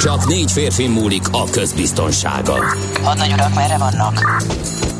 Csak négy férfi múlik a közbiztonsága. Hadnagy urak, merre vannak?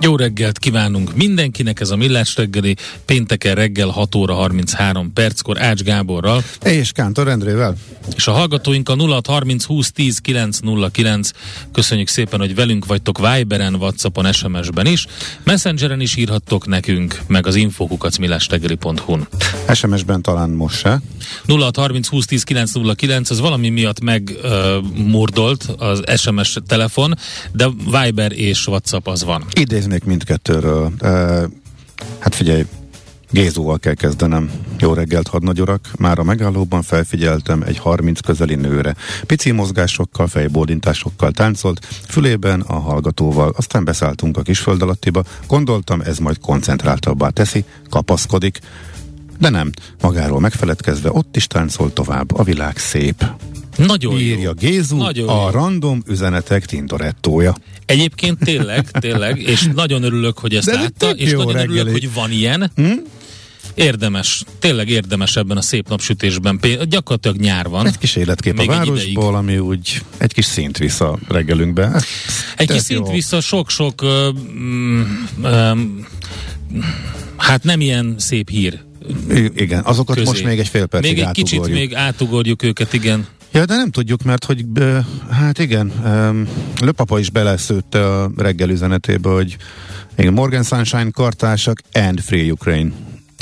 Jó reggelt kívánunk mindenkinek, ez a Millás reggeli, pénteken reggel 6 óra 33 perckor Ács Gáborral. És Kántor Endrével. És a hallgatóink a 0630 20 10 909. Köszönjük szépen, hogy velünk vagytok Viberen, Whatsappon, SMS-ben is. Messengeren is írhattok nekünk, meg az infokukacmillástegeli.hu-n. SMS-ben talán most se. 0630 20 10 909, az valami miatt megmurdolt uh, az SMS telefon, de Viber és Whatsapp az van. Idéznék mindkettőről. Uh, hát figyelj, Gézóval kell kezdenem. Jó reggelt, hadnagyorak! Már a megállóban felfigyeltem egy 30 közeli nőre. Pici mozgásokkal, fejbódintásokkal táncolt, fülében a hallgatóval, aztán beszálltunk a kisföld alattiba. Gondoltam, ez majd koncentráltabbá teszi, kapaszkodik. De nem, magáról megfeledkezve ott is táncol tovább. A világ szép. Nagyon Írja jó. Gézu, Nagyon a jó. random üzenetek Tintorettója. Egyébként tényleg, tényleg, és nagyon örülök, hogy ezt De látta, és nagyon reggeli. örülök, hogy van ilyen. Hm? Érdemes, tényleg érdemes ebben a szép napsütésben. Gyakorlatilag nyár van. Egy kis életkép Még a egy városból, ami úgy egy kis szint vissza reggelünkbe. Egy Tök kis szint jó. vissza sok-sok mm, um, hát nem ilyen szép hír. Igen, azokat közé. most még egy fél percig Még egy kicsit átugorjuk. még átugorjuk őket, igen. Ja, de nem tudjuk, mert hogy hát igen, Löpapa is beleszőtte a reggel üzenetébe, hogy igen, Morgan Sunshine kartársak and Free Ukraine.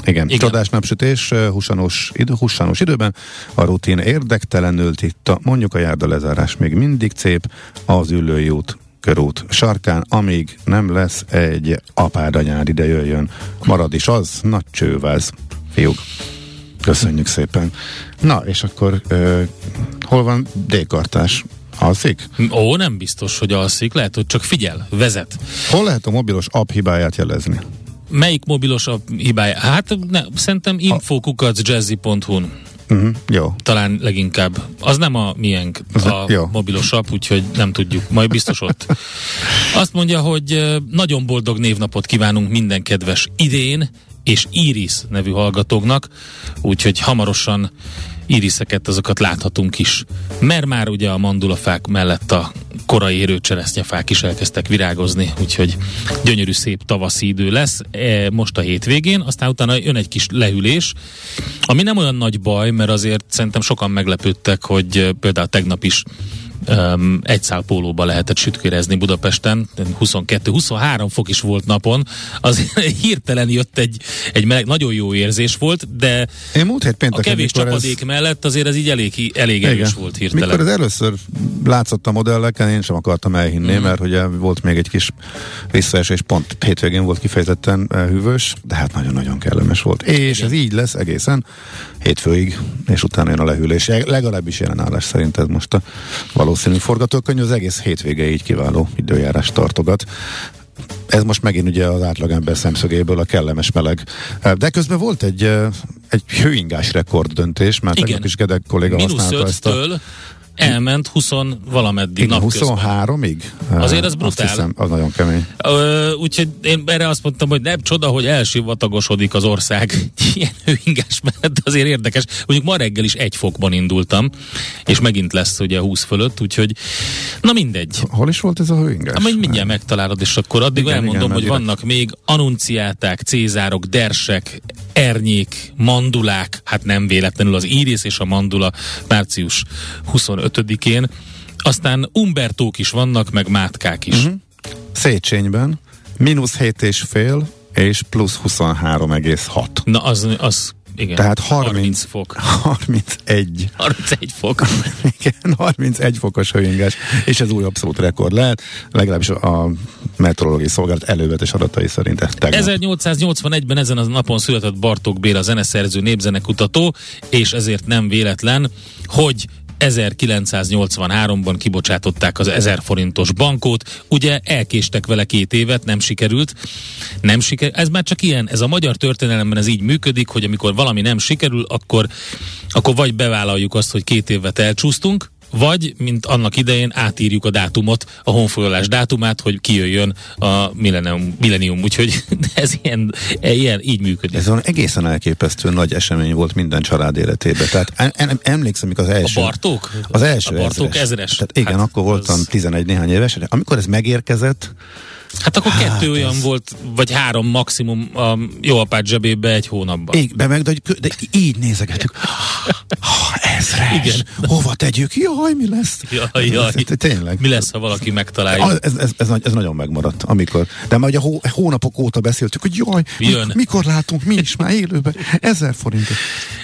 Igen, Igen. csodás napsütés, ö, hussanos, idő, hussanos időben, a rutin érdektelenül titta, mondjuk a járda lezárás még mindig szép, az ülői út körút sarkán, amíg nem lesz egy apádanyád ide jöjjön. Marad is az, nagy csőváz, fiúk. Köszönjük szépen. Na, és akkor ö, hol van D-kartás? Alszik? Ó, nem biztos, hogy alszik, lehet, hogy csak figyel, vezet. Hol lehet a mobilos app hibáját jelezni? Melyik mobilos a hibája? Hát ne, szerintem infokukacjazzy.hu-n Uh-huh, jó. talán leginkább. Az nem a miénk, a Jó. mobilos app, úgyhogy nem tudjuk. Majd biztos ott. Azt mondja, hogy nagyon boldog névnapot kívánunk minden kedves idén, és Iris nevű hallgatóknak, úgyhogy hamarosan iriszeket, azokat láthatunk is. Mert már ugye a mandulafák mellett a korai érőcseresznyefák is elkezdtek virágozni, úgyhogy gyönyörű szép tavaszi idő lesz e, most a hétvégén, aztán utána jön egy kis lehűlés, ami nem olyan nagy baj, mert azért szerintem sokan meglepődtek, hogy ö, például tegnap is um, egy szál pólóba lehetett sütkérezni Budapesten, 22-23 fok is volt napon, az hirtelen jött egy, egy meleg, nagyon jó érzés volt, de Én múlt hét a pénteken, kevés mikor csapadék mellett azért ez így elég, elég Igen. erős volt hirtelen. Mikor ez először látszott a modelleken, én sem akartam elhinni, mm. mert ugye volt még egy kis visszaesés, pont hétvégén volt kifejezetten eh, hűvös, de hát nagyon-nagyon kellemes volt. És Igen. ez így lesz egészen hétfőig, és utána jön a lehűlés. Legalábbis jelen állás szerint ez most a valószínű forgatókönyv, az egész hétvége így kiváló időjárás tartogat. Ez most megint ugye az átlagember szemszögéből a kellemes meleg. De közben volt egy, egy hőingás rekord döntés, már tegnap is Gedek kolléga Mínusz használta ezt a 5-től elment 20 valameddig Igen, napközben. 23-ig? Azért az Azt brutál. hiszem, az nagyon kemény. Ö, úgyhogy én erre azt mondtam, hogy nem csoda, hogy elsivatagosodik az ország ilyen hőingás mellett, azért érdekes. Mondjuk ma reggel is egy fokban indultam, és megint lesz ugye 20 fölött, úgyhogy na mindegy. Hol is volt ez a hőingás? Hát majd mindjárt megtalálod, és akkor addig Igen, elmondom, igen, hogy mert vannak még anunciáták, cézárok, dersek, ernyék, mandulák, hát nem véletlenül az írész és a mandula március 25-én. Aztán umbertók is vannak, meg mátkák is. Mhm. Széchenyben mínusz 7 és fél és plusz 23,6. Na, az, az igen. Tehát 30 30 fok. 31. 31 fok. Igen, 31 fokos hőingás, és ez új abszolút rekord lehet, legalábbis a meteorológiai szolgálat elővetes adatai szerint. Tegnap. 1881-ben ezen a napon született Bartók Béla zeneszerző, népzenekutató, és ezért nem véletlen, hogy 1983-ban kibocsátották az 1000 forintos bankót. Ugye elkéstek vele két évet, nem sikerült. Nem siker, ez már csak ilyen, ez a magyar történelemben ez így működik, hogy amikor valami nem sikerül, akkor, akkor vagy bevállaljuk azt, hogy két évet elcsúsztunk, vagy, mint annak idején, átírjuk a dátumot, a honfoglalás dátumát, hogy kijöjjön a millennium, millennium. úgyhogy ez ilyen, ilyen így működik. Ez egészen elképesztő nagy esemény volt minden család életében. Tehát em- em- emlékszem, mikor az első... A Bartók? Az első A Bartók ezres. ezres? Tehát igen, Hát akkor voltam az- 11 néhány éves, amikor ez megérkezett, Hát akkor Hát kettő olyan ez- volt, vagy három maximum a jó apád zsebébe egy hónapban. Ég, be meg, de, de így nézegetük. Ha, ezres, Igen. Hova tegyük? Jaj, mi lesz? Jaj, jaj. Tényleg. Mi lesz, ha valaki megtalálja? Ez, ez, ez, ez nagyon megmaradt, amikor. De már ugye hó, hónapok óta beszéltük, hogy jaj, Jön. mi, mikor látunk mi is már élőben ezer forintot.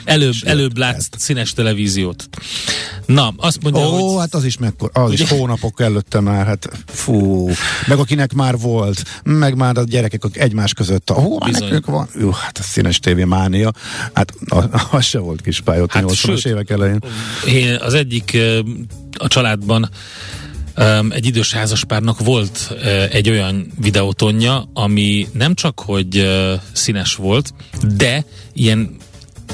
Előbb, előbb látsz színes televíziót. Na, azt mondja, Ó, hogy hát az is mekkor, az is hónapok előtte már, hát fú, meg akinek már volt, meg már a gyerekek egymás között, már Bizony. nekünk van, jó, hát a színes tévé mánia, hát a- az se volt kis pályot Hát a 80-as sőt. évek elején. én az egyik a családban öm, egy idős házaspárnak volt ö, egy olyan videótonja, ami nem csak, hogy ö, színes volt, de ilyen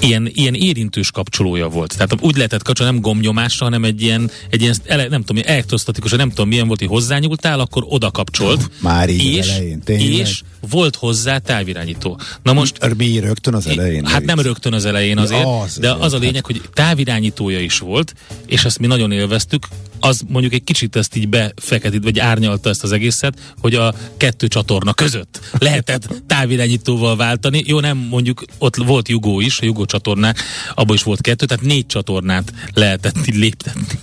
ilyen, ilyen érintős kapcsolója volt. Tehát úgy lehetett kapcsolni, nem gomnyomásra, hanem egy ilyen, egy ilyen ele, nem tudom, elektrostatikus, nem tudom milyen volt, hogy hozzányúltál, akkor oda kapcsolt. Már így és, elején, tényleg? és volt hozzá távirányító. Na most Mi rögtön az elején? Hát nem rögtön az elején azért, Ja, az, de az a lényeg, hogy távirányítója is volt, és ezt mi nagyon élveztük, az mondjuk egy kicsit ezt így befeketít, vagy árnyalta ezt az egészet, hogy a kettő csatorna között lehetett távirányítóval váltani. Jó, nem mondjuk, ott volt Jugó is, a Jugó csatornák, abban is volt kettő, tehát négy csatornát lehetett így léptetni.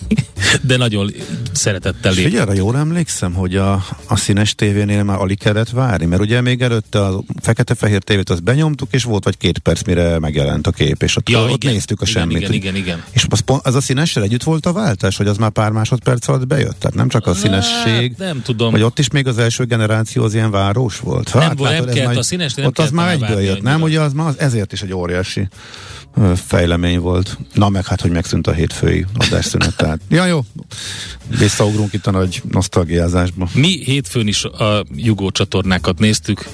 De nagyon szeretettel lép. Figyelj, arra jól emlékszem, hogy a, a színes tévénél már alig kellett várni, mert ugye még előtte a fekete-fehér tévét azt benyomtuk, és volt vagy két perc, mire megjelent a kép, és ott, Ja, ott igen, néztük a igen, semmit. igen, igen, igen. És az, pont- az a színessel együtt volt a váltás, hogy az már pár másodperc alatt bejött? Tehát nem csak a színesség, Hát, nem tudom. vagy ott is még az első generáció az ilyen város volt? Hát, Nem volt, nem kellett már- a színesnél, nem Ott az már egyből jött, nem? Ugye az már az, ezért is egy óriási fejlemény volt. Na meg hát, hogy megszűnt a hétfői adásszünet. Tehát, ja jó, visszaugrunk itt a nagy nosztalgiázásba. Mi hétfőn is a Jugó csatornákat néztük,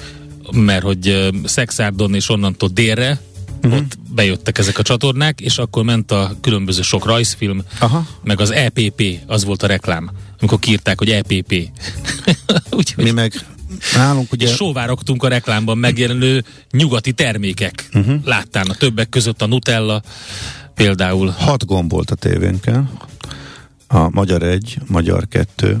mert hogy Szexárdon és onnantól délre uh-huh. ott bejöttek ezek a csatornák, és akkor ment a különböző sok rajzfilm, Aha. meg az EPP, az volt a reklám, amikor kiírták, hogy EPP. Úgyhogy Mi meg nálunk ugye... és sóvárogtunk a reklámban megjelenő nyugati termékek. Uh-huh. Láttál a többek között a Nutella, például. Hat gomb volt a tévénken. A Magyar 1, Magyar 2,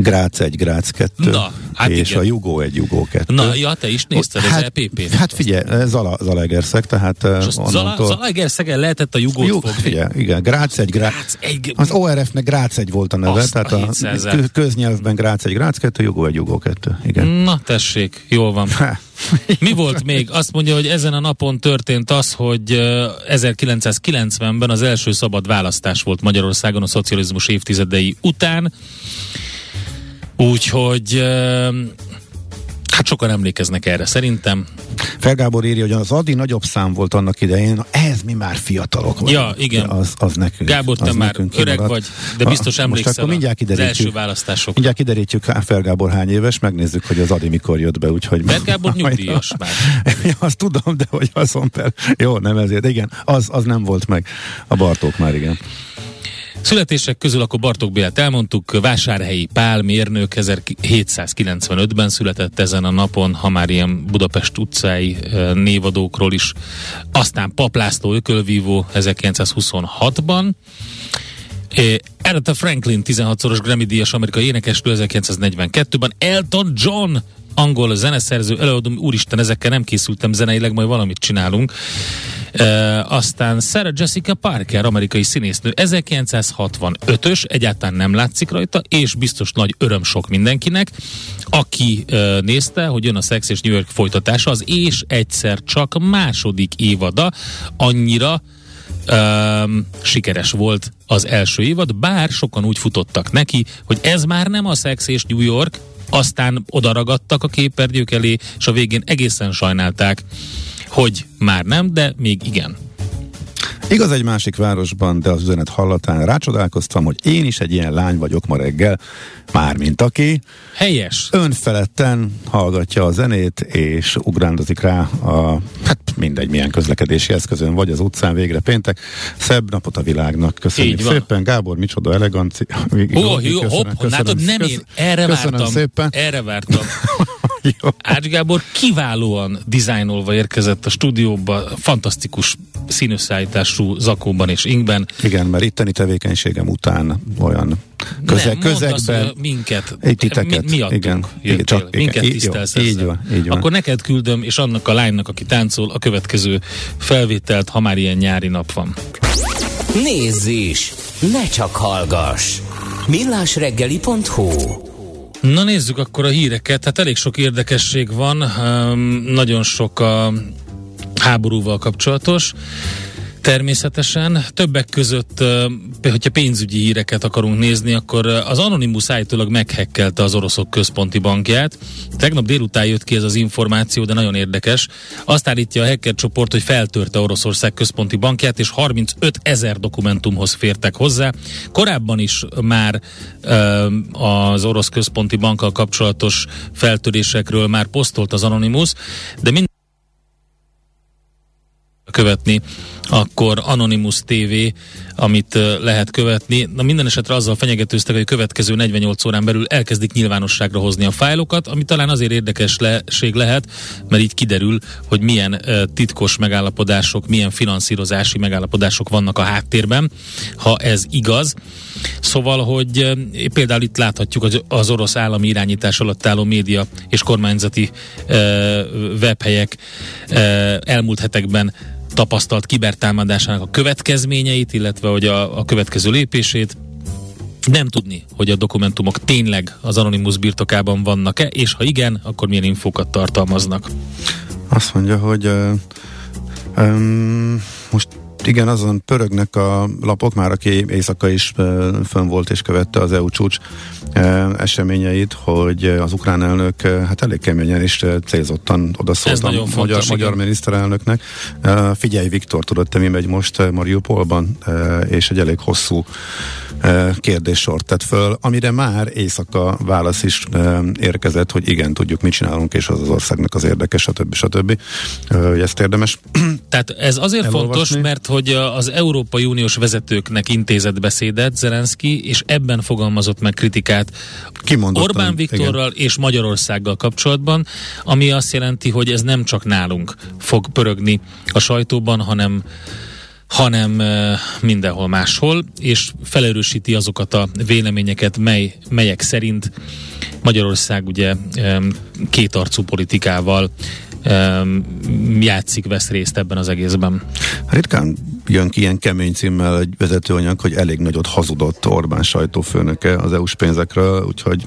Grác 1, Grác 2, Na, hát és igen. a Jugó 1, Jugó 2. Na, ja, te is nézted az hát, EPP-t? Hát figyelj, Zala, Zalaegerszeg, tehát És azt Zala, onnantól... Zalaegerszegen lehetett a Jugót Jó, fogni. figyelj, igen, Grác 1, Grác... Grác egy- Az ORF-nek Grác 1 volt a neve, Azt tehát a a, 700-et. kö- köznyelvben Grác 1, Grác 2, Jugó 1, Jugó 2. Igen. Na tessék, jól van. Ha. Mi volt még? Azt mondja, hogy ezen a napon történt az, hogy ö, 1990-ben az első szabad választás volt Magyarországon a szocializmus évtizedei után. Úgyhogy hát sokan emlékeznek erre szerintem. Felgábor írja, hogy az Adi nagyobb szám volt annak idején, Na, ez mi már fiatalok vagyunk. Ja, igen. Az, az nekünk. Gábor, te az már nekünk öreg kimaradt. vagy, de biztos Most emlékszel akkor mindjárt az első kiderítjük. választások. Mindjárt kiderítjük, Felgábor hány éves, megnézzük, hogy az Adi mikor jött be, úgyhogy... Mert Gábor nyugdíjas már. ja, azt tudom, de hogy azon per... Jó, nem ezért. Igen, az, az nem volt meg. A Bartók már igen. Születések közül akkor Bartók Bélet elmondtuk, Vásárhelyi Pál mérnök 1795-ben született ezen a napon, ha már ilyen Budapest utcái névadókról is. Aztán Paplászló ökölvívó 1926-ban, Aretha Franklin 16-szoros Grammy-díjas amerikai énekesnő 1942-ben, Elton John angol zeneszerző, előadom, úristen, ezekkel nem készültem zeneileg, majd valamit csinálunk. E, aztán Sarah Jessica Parker, amerikai színésznő, 1965-ös, egyáltalán nem látszik rajta, és biztos nagy öröm sok mindenkinek, aki e, nézte, hogy jön a Sex és New York folytatása, az és egyszer csak második évada, annyira um, sikeres volt az első évad, bár sokan úgy futottak neki, hogy ez már nem a Sex és New York, aztán odaragadtak a képernyők elé, és a végén egészen sajnálták, hogy már nem, de még igen. Igaz egy másik városban, de az üzenet hallatán rácsodálkoztam, hogy én is egy ilyen lány vagyok ma reggel, mármint aki Helyes. önfeletten hallgatja a zenét, és ugrándozik rá a, hát mindegy milyen közlekedési eszközön, vagy az utcán végre péntek. Szebb napot a világnak. Köszönjük szépen. Gábor, micsoda eleganci. Ó, jó, hopp, látod, nem én, erre köszönöm vártam. szépen. Erre vártam. Jó. Ács Gábor kiválóan dizájnolva érkezett a stúdióba, fantasztikus színösszállítású zakóban és ingben. Igen, mert itteni tevékenységem után olyan közeg, nem, azt, közegben hogy minket, Egy titeket, mi, miattunk igen, jöttél, igen, csak- igen, minket tisztelsz jó, így van, így van. Akkor neked küldöm, és annak a lánynak, aki táncol, a következő felvételt, ha már ilyen nyári nap van. Nézz is! Ne csak hallgass! millásreggeli.hu Na nézzük akkor a híreket. Hát elég sok érdekesség van, um, nagyon sok a háborúval kapcsolatos. Természetesen többek között, hogyha pénzügyi híreket akarunk nézni, akkor az Anonymous állítólag meghekkelte az oroszok központi bankját. Tegnap délután jött ki ez az információ, de nagyon érdekes. Azt állítja a hacker csoport, hogy feltörte Oroszország központi bankját, és 35 ezer dokumentumhoz fértek hozzá. Korábban is már az orosz központi bankkal kapcsolatos feltörésekről már posztolt az Anonymous, de mind követni, akkor Anonymous TV, amit lehet követni. Na minden esetre azzal fenyegetőztek, hogy a következő 48 órán belül elkezdik nyilvánosságra hozni a fájlokat, ami talán azért érdekesség lehet, mert így kiderül, hogy milyen titkos megállapodások, milyen finanszírozási megállapodások vannak a háttérben, ha ez igaz. Szóval, hogy például itt láthatjuk az, az orosz állami irányítás alatt álló média és kormányzati webhelyek elmúlt hetekben tapasztalt kibertámadásának a következményeit, illetve hogy a, a következő lépését. Nem tudni, hogy a dokumentumok tényleg az Anonymous birtokában vannak-e, és ha igen, akkor milyen infókat tartalmaznak. Azt mondja, hogy uh, um, most igen, azon pörögnek a lapok, már aki éjszaka is fönn volt és követte az EU csúcs eseményeit, hogy az ukrán elnök hát elég keményen és uh, célzottan odaszólt a magyar, fontos, magyar igen. miniszterelnöknek. Figyelj, Viktor, tudod te mi megy most Mariupolban, és egy elég hosszú kérdéssort tett föl, amire már éjszaka válasz is érkezett, hogy igen, tudjuk, mit csinálunk, és az az országnak az érdekes, stb. stb. Ezt érdemes Tehát ez azért Elolvasni? fontos, mert hogy az Európai Uniós vezetőknek intézett beszédet Zelenszky, és ebben fogalmazott meg kritikát Orbán Viktorral és Magyarországgal kapcsolatban, ami azt jelenti, hogy ez nem csak nálunk fog pörögni a sajtóban, hanem hanem mindenhol máshol, és felerősíti azokat a véleményeket, mely, melyek szerint Magyarország ugye kétarcú politikával játszik, vesz részt ebben az egészben. Ritkán jön ki ilyen kemény címmel egy vezetőanyag, hogy elég nagyot hazudott Orbán sajtófőnöke az EU-s pénzekről, úgyhogy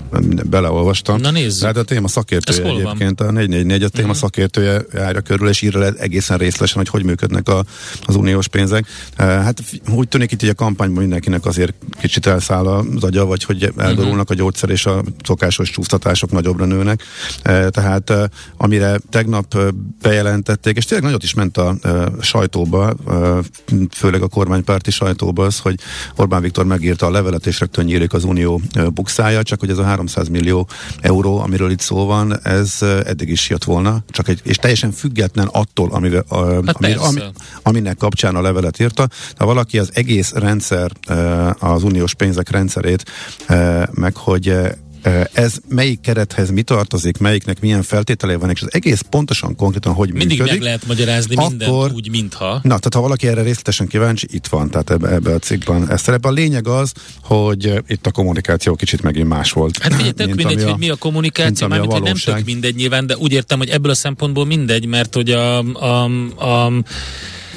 beleolvastam. Na nézzük. Tehát a téma szakértője egyébként, a 444 a téma uh-huh. szakértője járja körül, és írja le egészen részletesen, hogy hogy működnek a, az uniós pénzek. Uh, hát úgy tűnik itt így a kampányban mindenkinek azért kicsit elszáll az agya, vagy hogy elborulnak a gyógyszer és a szokásos csúsztatások nagyobbra nőnek. Uh, tehát uh, amire tegnap uh, bejelentették, és tényleg nagyot is ment a sajtóba, főleg a kormánypárti sajtóban az, hogy Orbán Viktor megírta a levelet, és rögtön nyílik az unió bukszája, csak hogy ez a 300 millió euró, amiről itt szó van, ez eddig is jött volna, csak egy, és teljesen független attól, amivel, hát ami, ami, aminek kapcsán a levelet írta. Ha valaki az egész rendszer, az uniós pénzek rendszerét, meg hogy ez melyik kerethez mi tartozik, melyiknek milyen feltételei van, és az egész pontosan konkrétan hogy Mindig működik. meg lehet magyarázni akkor, mindent úgy, mintha. Na, tehát ha valaki erre részletesen kíváncsi, itt van, tehát ebbe, ebbe a cikkben ez szerep. A lényeg az, hogy itt a kommunikáció kicsit megint más volt. Hát figyelj, tök mindegy, a, hogy mi a kommunikáció, mármint, hogy nem tök mindegy nyilván, de úgy értem, hogy ebből a szempontból mindegy, mert hogy a, a, a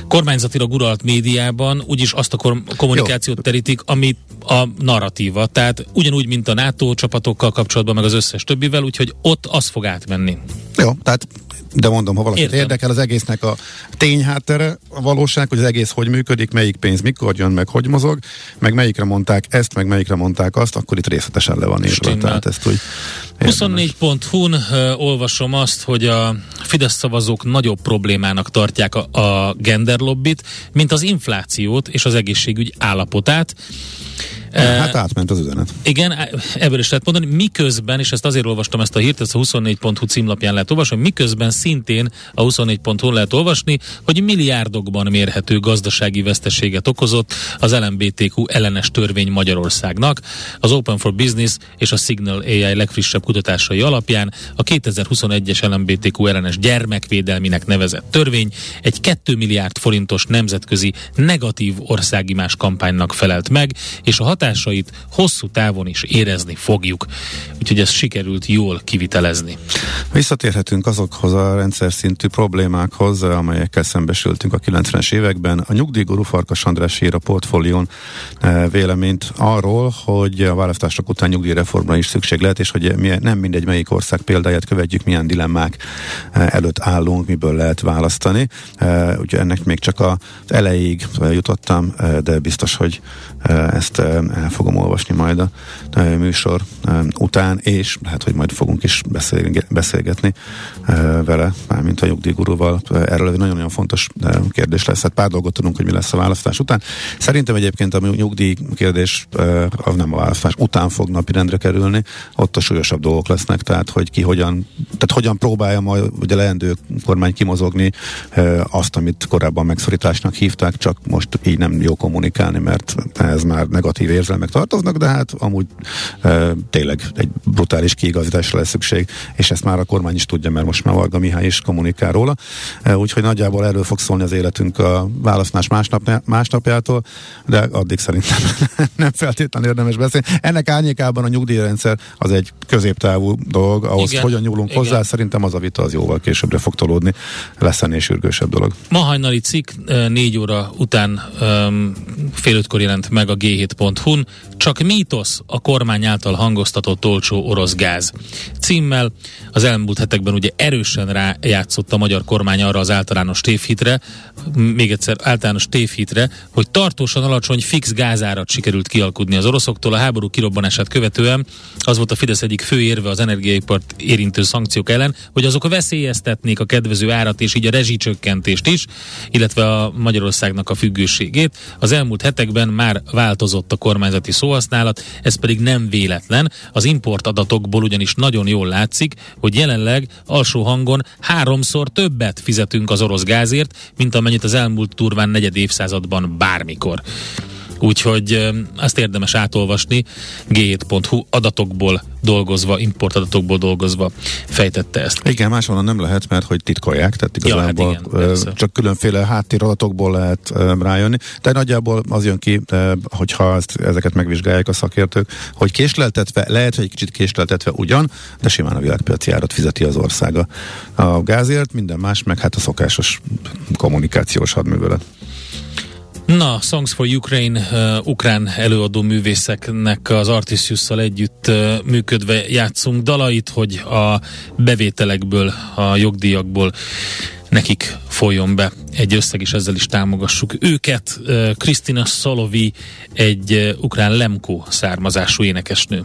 kormányzatilag uralt médiában úgyis azt a kommunikációt Jó. terítik, amit a narratíva. Tehát ugyanúgy, mint a NATO csapatokkal kapcsolatban, meg az összes többivel, úgyhogy ott az fog átmenni. Jó, tehát de mondom, ha valakit Értem. érdekel az egésznek a tényháttere, a valóság, hogy az egész hogy működik, melyik pénz mikor jön, meg hogy mozog, meg melyikre mondták ezt, meg melyikre mondták azt, akkor itt részletesen le van írva. Tehát ezt úgy 24.hu-n uh, olvasom azt, hogy a Fidesz szavazók nagyobb problémának tartják a, a genderlobbit, mint az inflációt és az egészségügy állapotát. Hát átment az üzenet. Igen, ebből is lehet mondani, miközben, és ezt azért olvastam ezt a hírt, ezt a 24.hu címlapján lehet olvasni, miközben szintén a 24.hu lehet olvasni, hogy milliárdokban mérhető gazdasági veszteséget okozott az LMBTQ ellenes törvény Magyarországnak. Az Open for Business és a Signal AI legfrissebb kutatásai alapján a 2021-es LMBTQ ellenes gyermekvédelminek nevezett törvény egy 2 milliárd forintos nemzetközi negatív országimás kampánynak felelt meg, és a hatásait hosszú távon is érezni fogjuk. Úgyhogy ezt sikerült jól kivitelezni. Visszatérhetünk azokhoz a rendszer szintű problémákhoz, amelyekkel szembesültünk a 90-es években. A nyugdíjgurú Farkas András ír a portfólión eh, véleményt arról, hogy a választások után nyugdíjreformra is szükség lehet, és hogy nem mindegy melyik ország példáját követjük, milyen dilemmák eh, előtt állunk, miből lehet választani. Eh, ugye ennek még csak az elejéig jutottam, de biztos, hogy ezt el fogom olvasni majd a műsor után, és lehet, hogy majd fogunk is beszélgetni vele, mármint a nyugdíjgurúval. Erről egy nagyon-nagyon fontos kérdés lesz. Hát pár dolgot tudunk, hogy mi lesz a választás után. Szerintem egyébként a nyugdíj kérdés nem a választás után fog napirendre kerülni, ott a súlyosabb dolgok lesznek, tehát hogy ki hogyan, tehát hogyan próbálja majd ugye leendő kormány kimozogni azt, amit korábban megszorításnak hívták, csak most így nem jó kommunikálni, mert ez már negatív érzelmek tartoznak, de hát amúgy e, tényleg egy brutális kiigazításra lesz szükség, és ezt már a kormány is tudja, mert most már Varga Mihály is kommunikál róla. E, úgyhogy nagyjából erről fog szólni az életünk a választás másnap, másnapjától, de addig szerintem nem feltétlenül érdemes beszélni. Ennek árnyékában a nyugdíjrendszer az egy középtávú dolog, ahhoz Igen. hogyan nyúlunk Igen. hozzá, szerintem az a vita az jóval későbbre fog tolódni, lesz ennél sürgősebb dolog. Ma hajnali cikk négy óra után fél ötkor jelent meg a G7.hu-n, csak mítosz a kormány által hangoztatott olcsó orosz gáz. Címmel az elmúlt hetekben ugye erősen rájátszott a magyar kormány arra az általános tévhitre, még egyszer általános tévhitre, hogy tartósan alacsony fix gázárat sikerült kialkudni az oroszoktól a háború kirobbanását követően. Az volt a Fidesz egyik fő érve az energiaipart érintő szankciók ellen, hogy azok veszélyeztetnék a kedvező árat és így a rezsicsökkentést is, illetve a Magyarországnak a függőségét. Az elmúlt hetekben már változott a kormányzati szóhasználat, ez pedig nem véletlen. Az import adatokból ugyanis nagyon jól látszik, hogy jelenleg alsó hangon háromszor többet fizetünk az orosz gázért, mint amennyit az elmúlt turván negyed évszázadban bármikor. Úgyhogy azt érdemes átolvasni, g7.hu adatokból dolgozva, importadatokból dolgozva fejtette ezt. Igen, máshonnan nem lehet, mert hogy titkolják, tehát igazából ja, hát igen, csak különféle háttéradatokból lehet rájönni, de nagyjából az jön ki, hogyha ezt, ezeket megvizsgálják a szakértők, hogy késleltetve, lehet, hogy egy kicsit késleltetve ugyan, de simán a világpiaci árat fizeti az országa a gázért, minden más, meg hát a szokásos kommunikációs hadművelet. Na, Songs for Ukraine, uh, ukrán előadó művészeknek az Artisiusszal együtt uh, működve játszunk dalait, hogy a bevételekből, a jogdíjakból nekik folyjon be egy összeg, és ezzel is támogassuk őket. Krisztina uh, Szolovi egy uh, ukrán Lemko származású énekesnő.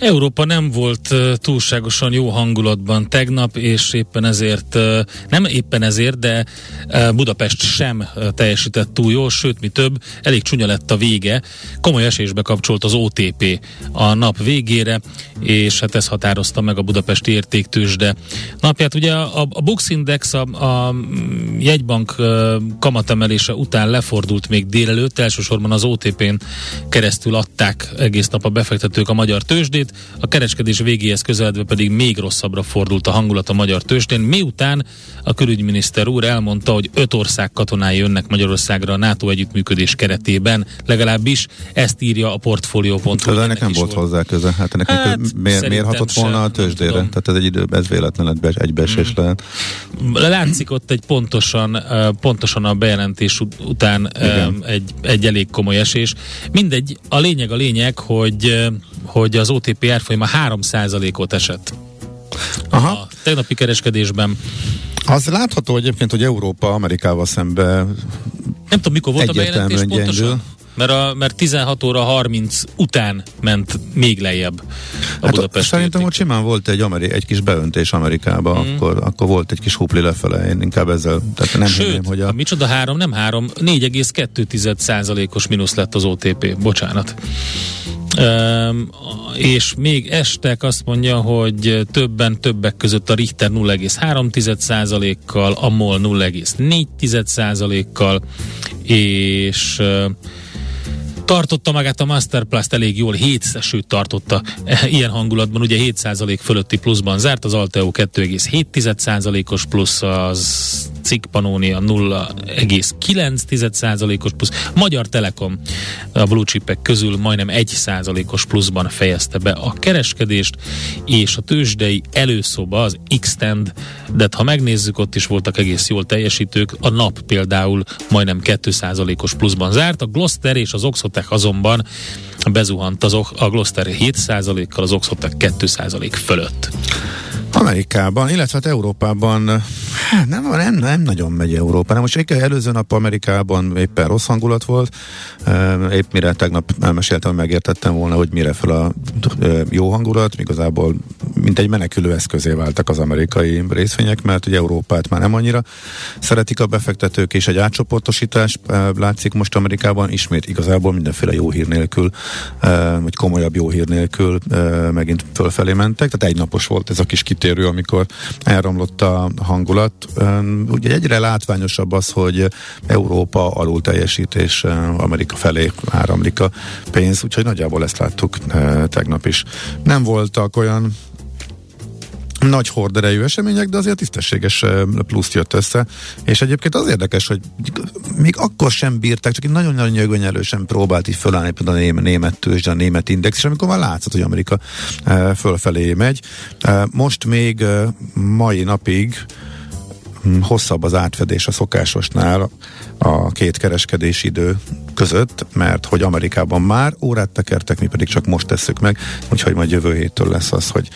Európa nem volt túlságosan jó hangulatban tegnap, és éppen ezért, nem éppen ezért, de Budapest sem teljesített túl jól, sőt, mi több, elég csúnya lett a vége. Komoly esésbe kapcsolt az OTP a nap végére, és hát ez határozta meg a budapesti értéktősde napját. Ugye a, a Bux Index a, a jegybank uh, kamatemelése után lefordult még délelőtt, elsősorban az OTP-n keresztül adták egész nap a befektetők a magyar tőzsdét, a kereskedés végéhez közeledve pedig még rosszabbra fordult a hangulat a magyar tőzsdén, miután a külügyminiszter úr elmondta, hogy öt ország katonái jönnek Magyarországra a NATO együttműködés keretében, legalábbis ezt írja a portfólió.hu. De ennek nem volt hozzá köze. Hát ennek hát, miért, miért hatott volna a tőzsdére? Tehát ez egy idő, ez véletlen egybeesés hmm. lehet. Látszik ott egy pontosan, pontosan a bejelentés után Igen. egy, egy elég komoly esés. Mindegy, a lényeg a lényeg, hogy hogy az OTP árfolyama 3%-ot esett. Aha. A tegnapi kereskedésben. Az látható egyébként, hogy Európa Amerikával szemben nem tudom, mikor volt a bejelentés pontosan? Mert, a, mert 16 óra 30 után ment még lejjebb a hát Budapest. Szerintem ott simán volt egy, ameri- egy kis beöntés Amerikába, mm. akkor, akkor volt egy kis hupli lefele, én inkább ezzel, tehát nem Sőt, hinném, hogy a... micsoda három, nem három, 4,2 százalékos mínusz lett az OTP, bocsánat. És még estek azt mondja, hogy többen többek között a Richter 0,3%-kal, a MOL 0,4%-kal, és tartotta magát a Masterplast elég jól, 7 sőt tartotta ilyen hangulatban, ugye 7% fölötti pluszban zárt, az Alteo 2,7%-os plusz, az Cikk Panónia 0,9%-os plusz. Magyar Telekom a blue chipek közül majdnem 1%-os pluszban fejezte be a kereskedést, és a tőzsdei előszoba, az Xtend, de ha megnézzük, ott is voltak egész jól teljesítők. A nap például majdnem 2%-os pluszban zárt, a Gloster és az Oxotec azonban bezuhant az, a Gloster 7%-kal, az Oxotec 2% fölött. Amerikában, illetve hát Európában hát nem, nem, nem nagyon megy Európa. Most egy előző nap Amerikában éppen rossz hangulat volt. Épp mire tegnap elmeséltem, megértettem volna, hogy mire fel a jó hangulat, igazából mint egy menekülő eszközé váltak az amerikai részvények, mert ugye Európát már nem annyira szeretik a befektetők, és egy átcsoportosítás látszik most Amerikában ismét igazából mindenféle jó hír nélkül, vagy komolyabb jó hír nélkül megint fölfelé mentek. Tehát egy napos volt ez a kis kitérő, amikor elromlott a hangulat. Ugye egyre látványosabb az, hogy Európa alul teljesítés Amerika felé áramlik a pénz, úgyhogy nagyjából ezt láttuk tegnap is. Nem voltak olyan nagy horderejű események, de azért tisztességes pluszt jött össze. És egyébként az érdekes, hogy még akkor sem bírták, csak egy nagyon-nagyon nyögönyelősen próbált így fölállni például a német, német tőzs, a német index, és amikor már látszott, hogy Amerika fölfelé megy. Most még mai napig hm, hosszabb az átfedés a szokásosnál a két kereskedési idő között, mert hogy Amerikában már órát tekertek, mi pedig csak most tesszük meg, úgyhogy majd jövő héttől lesz az, hogy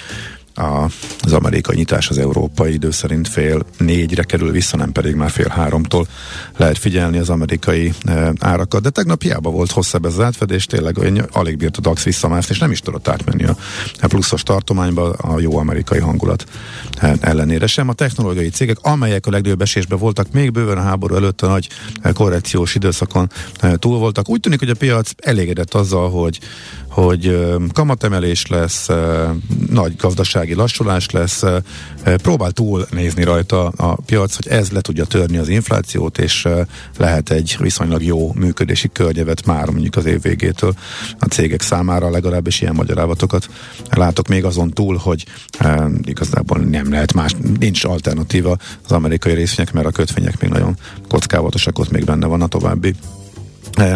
a, az amerikai nyitás az európai idő szerint fél négyre kerül vissza, nem pedig már fél háromtól lehet figyelni az amerikai e, árakat. De tegnap hiába volt hosszabb ez az átfedés, tényleg olyan alig bírt a DAX visszamászni, és nem is tudott átmenni a, a pluszos tartományba a jó amerikai hangulat e, ellenére sem. A technológiai cégek, amelyek a legnagyobb esésben voltak, még bőven a háború előtt a nagy e, korrekciós időszakon e, túl voltak. Úgy tűnik, hogy a piac elégedett azzal, hogy hogy kamatemelés lesz, nagy gazdasági lassulás lesz, próbál túl nézni rajta a piac, hogy ez le tudja törni az inflációt, és lehet egy viszonylag jó működési környevet már mondjuk az év végétől a cégek számára, legalábbis ilyen magyarázatokat látok még azon túl, hogy igazából nem lehet más, nincs alternatíva az amerikai részvények, mert a kötvények még nagyon kockávatosak, ott még benne van a további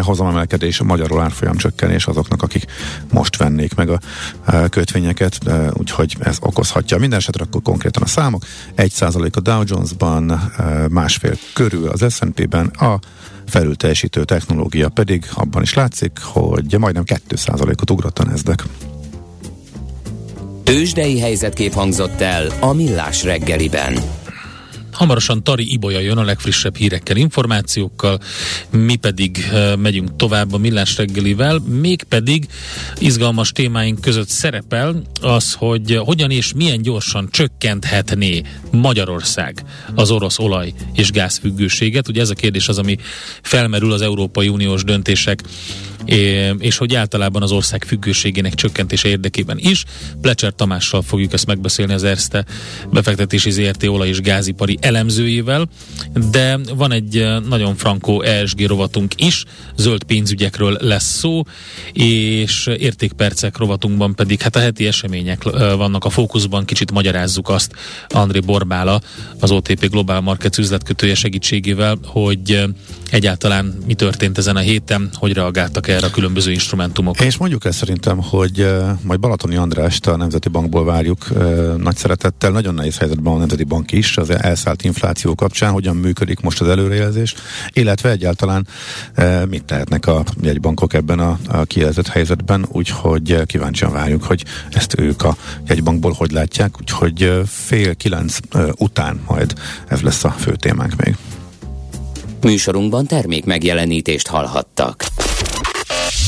hozamemelkedés, a magyarul árfolyam csökkenés azoknak, akik most vennék meg a eh, kötvényeket, eh, úgyhogy ez okozhatja. Minden esetre akkor konkrétan a számok. 1% a Dow Jones-ban, másfél körül az S&P-ben, a felülteljesítő technológia pedig abban is látszik, hogy majdnem 2%-ot ugrott a Nasdaq. Tőzsdei helyzetkép hangzott el a Millás reggeliben. Hamarosan Tari Ibolya jön a legfrissebb hírekkel, információkkal, mi pedig uh, megyünk tovább a millás reggelivel, mégpedig izgalmas témáink között szerepel az, hogy hogyan és milyen gyorsan csökkenthetné Magyarország az orosz olaj és gázfüggőséget. Ugye ez a kérdés az, ami felmerül az Európai Uniós döntések és hogy általában az ország függőségének csökkentése érdekében is. Plecser Tamással fogjuk ezt megbeszélni az Erste befektetési ZRT olaj és gázipari elemzőjével, de van egy nagyon frankó ESG rovatunk is, zöld pénzügyekről lesz szó, és értékpercek rovatunkban pedig hát a heti események vannak a fókuszban, kicsit magyarázzuk azt André Borbála, az OTP Global Markets üzletkötője segítségével, hogy egyáltalán mi történt ezen a héten, hogy reagáltak erre a különböző instrumentumok. És mondjuk ezt szerintem, hogy uh, majd Balatoni Andrást a Nemzeti Bankból várjuk uh, nagy szeretettel. Nagyon nehéz helyzetben a Nemzeti Bank is az elszállt infláció kapcsán, hogyan működik most az előrejelzés, illetve egyáltalán uh, mit tehetnek a jegybankok ebben a, a kijelzett helyzetben, úgyhogy kíváncsian várjuk, hogy ezt ők a jegybankból hogy látják, úgyhogy fél kilenc után majd ez lesz a fő témánk még. Műsorunkban termék megjelenítést hallhattak.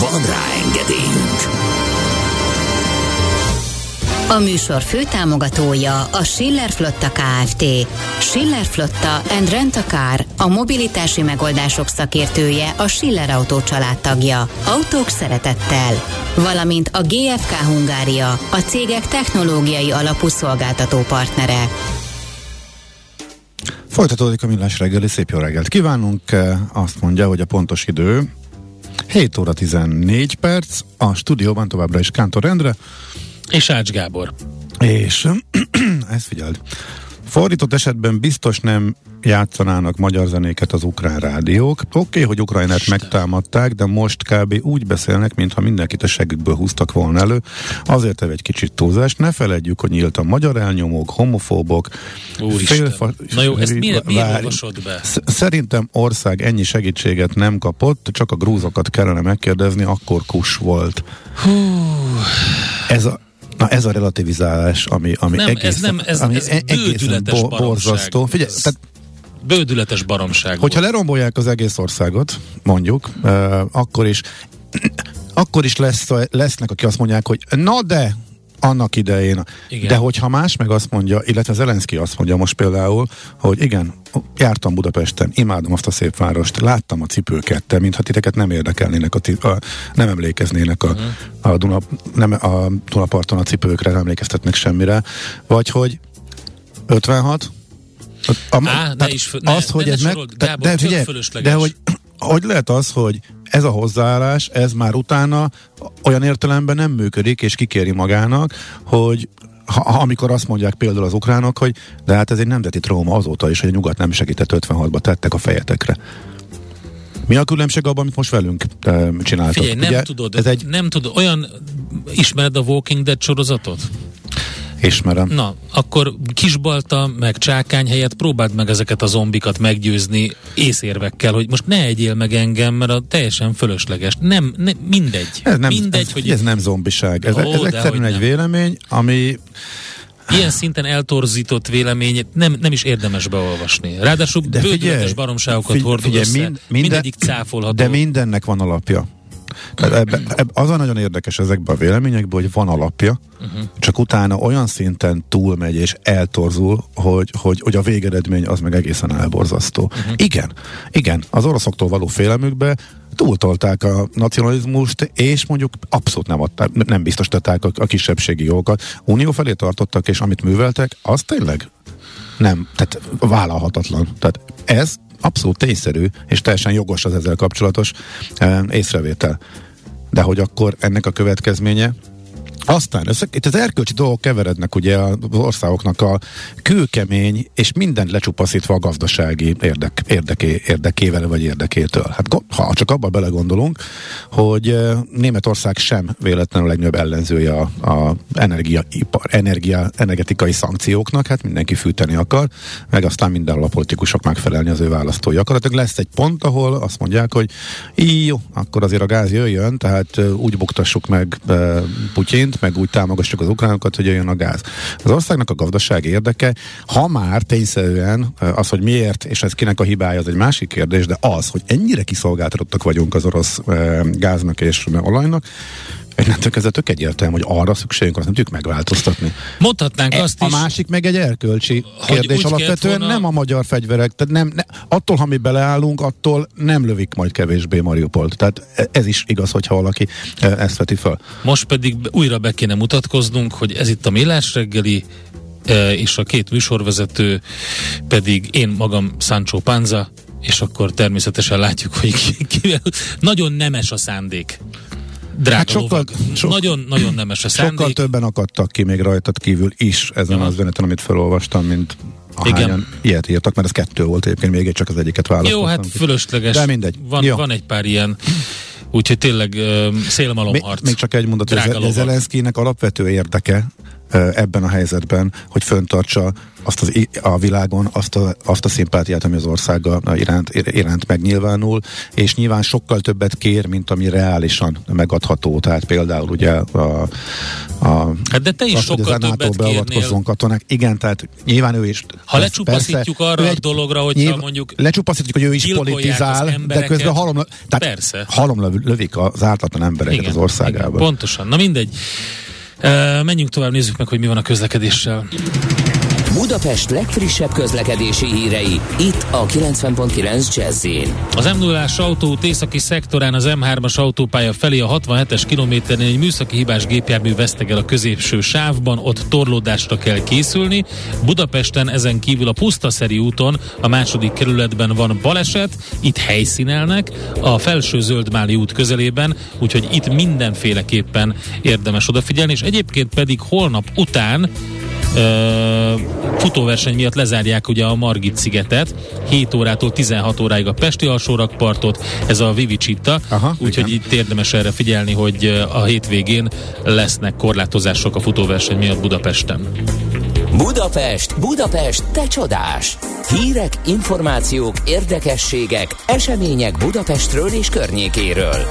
Van rá engedélyünk! A műsor főtámogatója a Schiller Flotta KFT. Schiller Flotta and Rent a Car, a mobilitási megoldások szakértője, a Schiller Autó családtagja. Autók szeretettel. Valamint a GFK Hungária, a cégek technológiai alapú szolgáltató partnere. Folytatódik a millás reggeli, szép jó reggelt kívánunk. Azt mondja, hogy a pontos idő 7 óra 14 perc, a stúdióban továbbra is Kántor Endre. És Ács Gábor. És ezt figyeld, Fordított esetben biztos nem játszanának magyar zenéket az ukrán rádiók. Oké, okay, hogy Ukrajnát megtámadták, de most kb. úgy beszélnek, mintha mindenkit a segükből húztak volna elő. Azért egy kicsit túlzás. Ne feledjük, hogy nyíltan magyar elnyomók, homofóbok. Félfa... Na jó, ezt miért, miért be? Szerintem ország ennyi segítséget nem kapott, csak a grúzokat kellene megkérdezni, akkor kus volt. Hú. Ez a, Na ez a relativizálás, ami, ami nem, egészen, ez nem, ez, ami ez egészen bo- borzasztó. Figyelj, tehát bődületes baromság. Hogyha volt. lerombolják az egész országot, mondjuk, uh, akkor is akkor is lesz, lesznek, akik azt mondják, hogy na de, annak idején. Igen. De hogyha más meg azt mondja, illetve Zelenszky azt mondja most például, hogy igen, jártam Budapesten, imádom azt a szép várost, láttam a cipőket, te, mintha titeket nem érdekelnének, a, a, nem emlékeznének a, uh-huh. a, Duna, nem, a Dunaparton a cipőkre, nem emlékeztetnek semmire, vagy hogy 56, a, Á, ne is, ne, az, hogy ne ez meg, Gábor, de, de, de hogy hogy lehet az, hogy ez a hozzáállás, ez már utána olyan értelemben nem működik, és kikéri magának, hogy ha, amikor azt mondják például az ukránok, hogy de hát ez egy nemzeti trauma azóta is, hogy a nyugat nem segített 56-ba, tettek a fejetekre. Mi a különbség abban, amit most velünk te, csináltak? Figyelj, nem Ugye, tudod, ez egy... nem tudod, olyan, ismered a Walking Dead sorozatot? Ismerem. Na, akkor kisbalta, meg csákány helyett próbáld meg ezeket a zombikat meggyőzni észérvekkel, hogy most ne egyél meg engem, mert a teljesen fölösleges. Nem, ne, mindegy. Ez nem, mindegy, ez, hogy... ez nem zombiság. Ez, Ó, ez egyszerűen egy nem. vélemény, ami ilyen szinten eltorzított vélemény nem, nem is érdemes beolvasni. Ráadásul de bődületes baromságokat figyelj, hordul figyelj, össze, mind, minden, mindegyik cáfolható. De mindennek van alapja. Tehát ebbe, ebbe, az a nagyon érdekes ezekben a véleményekben, hogy van alapja, uh-huh. csak utána olyan szinten túlmegy és eltorzul, hogy, hogy, hogy a végeredmény az meg egészen elborzasztó. Uh-huh. Igen, igen, az oroszoktól való félelmükbe túltolták a nacionalizmust, és mondjuk abszolút nem, adták, nem biztosították a, a kisebbségi jogokat. Unió felé tartottak, és amit műveltek, az tényleg nem, tehát vállalhatatlan. Tehát ez abszolút tényszerű, és teljesen jogos az ezzel kapcsolatos e, észrevétel. De hogy akkor ennek a következménye aztán össze, itt az erkölcsi dolgok keverednek ugye az országoknak a kőkemény és minden lecsupaszítva a gazdasági érdek, érdeké, érdekével vagy érdekétől. Hát ha csak abba belegondolunk, hogy Németország sem véletlenül a legnagyobb ellenzője a, a energiaipar, energia, energetikai szankcióknak, hát mindenki fűteni akar, meg aztán mindenhol a politikusok megfelelni az ő választói akaratok. Lesz egy pont, ahol azt mondják, hogy jó, akkor azért a gáz jöjjön, tehát úgy buktassuk meg Putyint, meg úgy támogassuk az ukránokat, hogy jön a gáz. Az országnak a gazdasági érdeke, ha már tényszerűen az, hogy miért, és ez kinek a hibája, az egy másik kérdés, de az, hogy ennyire kiszolgáltatottak vagyunk az orosz gáznak és olajnak, Innentől kezdve tök egyértelmű, hogy arra szükségünk, azt nem tudjuk megváltoztatni. Mondhatnánk e, azt a is. A másik meg egy erkölcsi kérdés. Alapvetően volna... nem a magyar fegyverek, tehát nem, ne, attól, ha mi beleállunk, attól nem lövik majd kevésbé Mariupolt. Tehát e, ez is igaz, hogyha valaki e, ezt veti fel. Most pedig újra be kéne mutatkoznunk, hogy ez itt a Millás reggeli, és a két műsorvezető pedig én magam Sancho Panza, és akkor természetesen látjuk, hogy ki, ki, nagyon nemes a szándék drága hát sokkal, so, nagyon, nagyon nemes a szándék. Sokkal többen akadtak ki még rajtad kívül is ezen ja. az üzeneten, amit felolvastam, mint Igen. ilyet írtak, mert ez kettő volt egyébként, még egy csak az egyiket választottam. Jó, hát fölösleges. De mindegy. Van, Jó. van egy pár ilyen Úgyhogy tényleg uh, szélmalomharc. Még, még csak egy mondat, hogy Zelenszkinek alapvető érdeke ebben a helyzetben, hogy föntartsa azt az, a világon azt a, azt a szimpátiát, ami az országa iránt, iránt megnyilvánul, és nyilván sokkal többet kér, mint ami reálisan megadható. Tehát például ugye a, a hát de te is azt, sokkal többet kérnél. katonák. Igen, tehát nyilván ő is. Ha lecsupaszítjuk arra egy, a dologra, hogy nyilván, mondjuk lecsupaszítjuk, hogy ő is politizál, de közben halom, tehát persze. halom lövik az ártatlan embereket igen, az országában. Igen, pontosan. Na mindegy. Uh, menjünk tovább, nézzük meg, hogy mi van a közlekedéssel. Budapest legfrissebb közlekedési hírei, itt a 90.9 jazz Az m 0 autóút északi szektorán az M3-as autópálya felé a 67-es kilométernél egy műszaki hibás gépjármű vesztegel a középső sávban, ott torlódásra kell készülni. Budapesten ezen kívül a Pusztaszeri úton a második kerületben van baleset, itt helyszínelnek, a felső Zöldmáli út közelében, úgyhogy itt mindenféleképpen érdemes odafigyelni, és egyébként pedig holnap után futóverseny miatt lezárják ugye a Margit szigetet, 7 órától 16 óráig a Pesti alsórakpartot, ez a Vivicsitta, úgyhogy itt érdemes erre figyelni, hogy a hétvégén lesznek korlátozások a futóverseny miatt Budapesten. Budapest, Budapest, te csodás! Hírek, információk, érdekességek, események Budapestről és környékéről.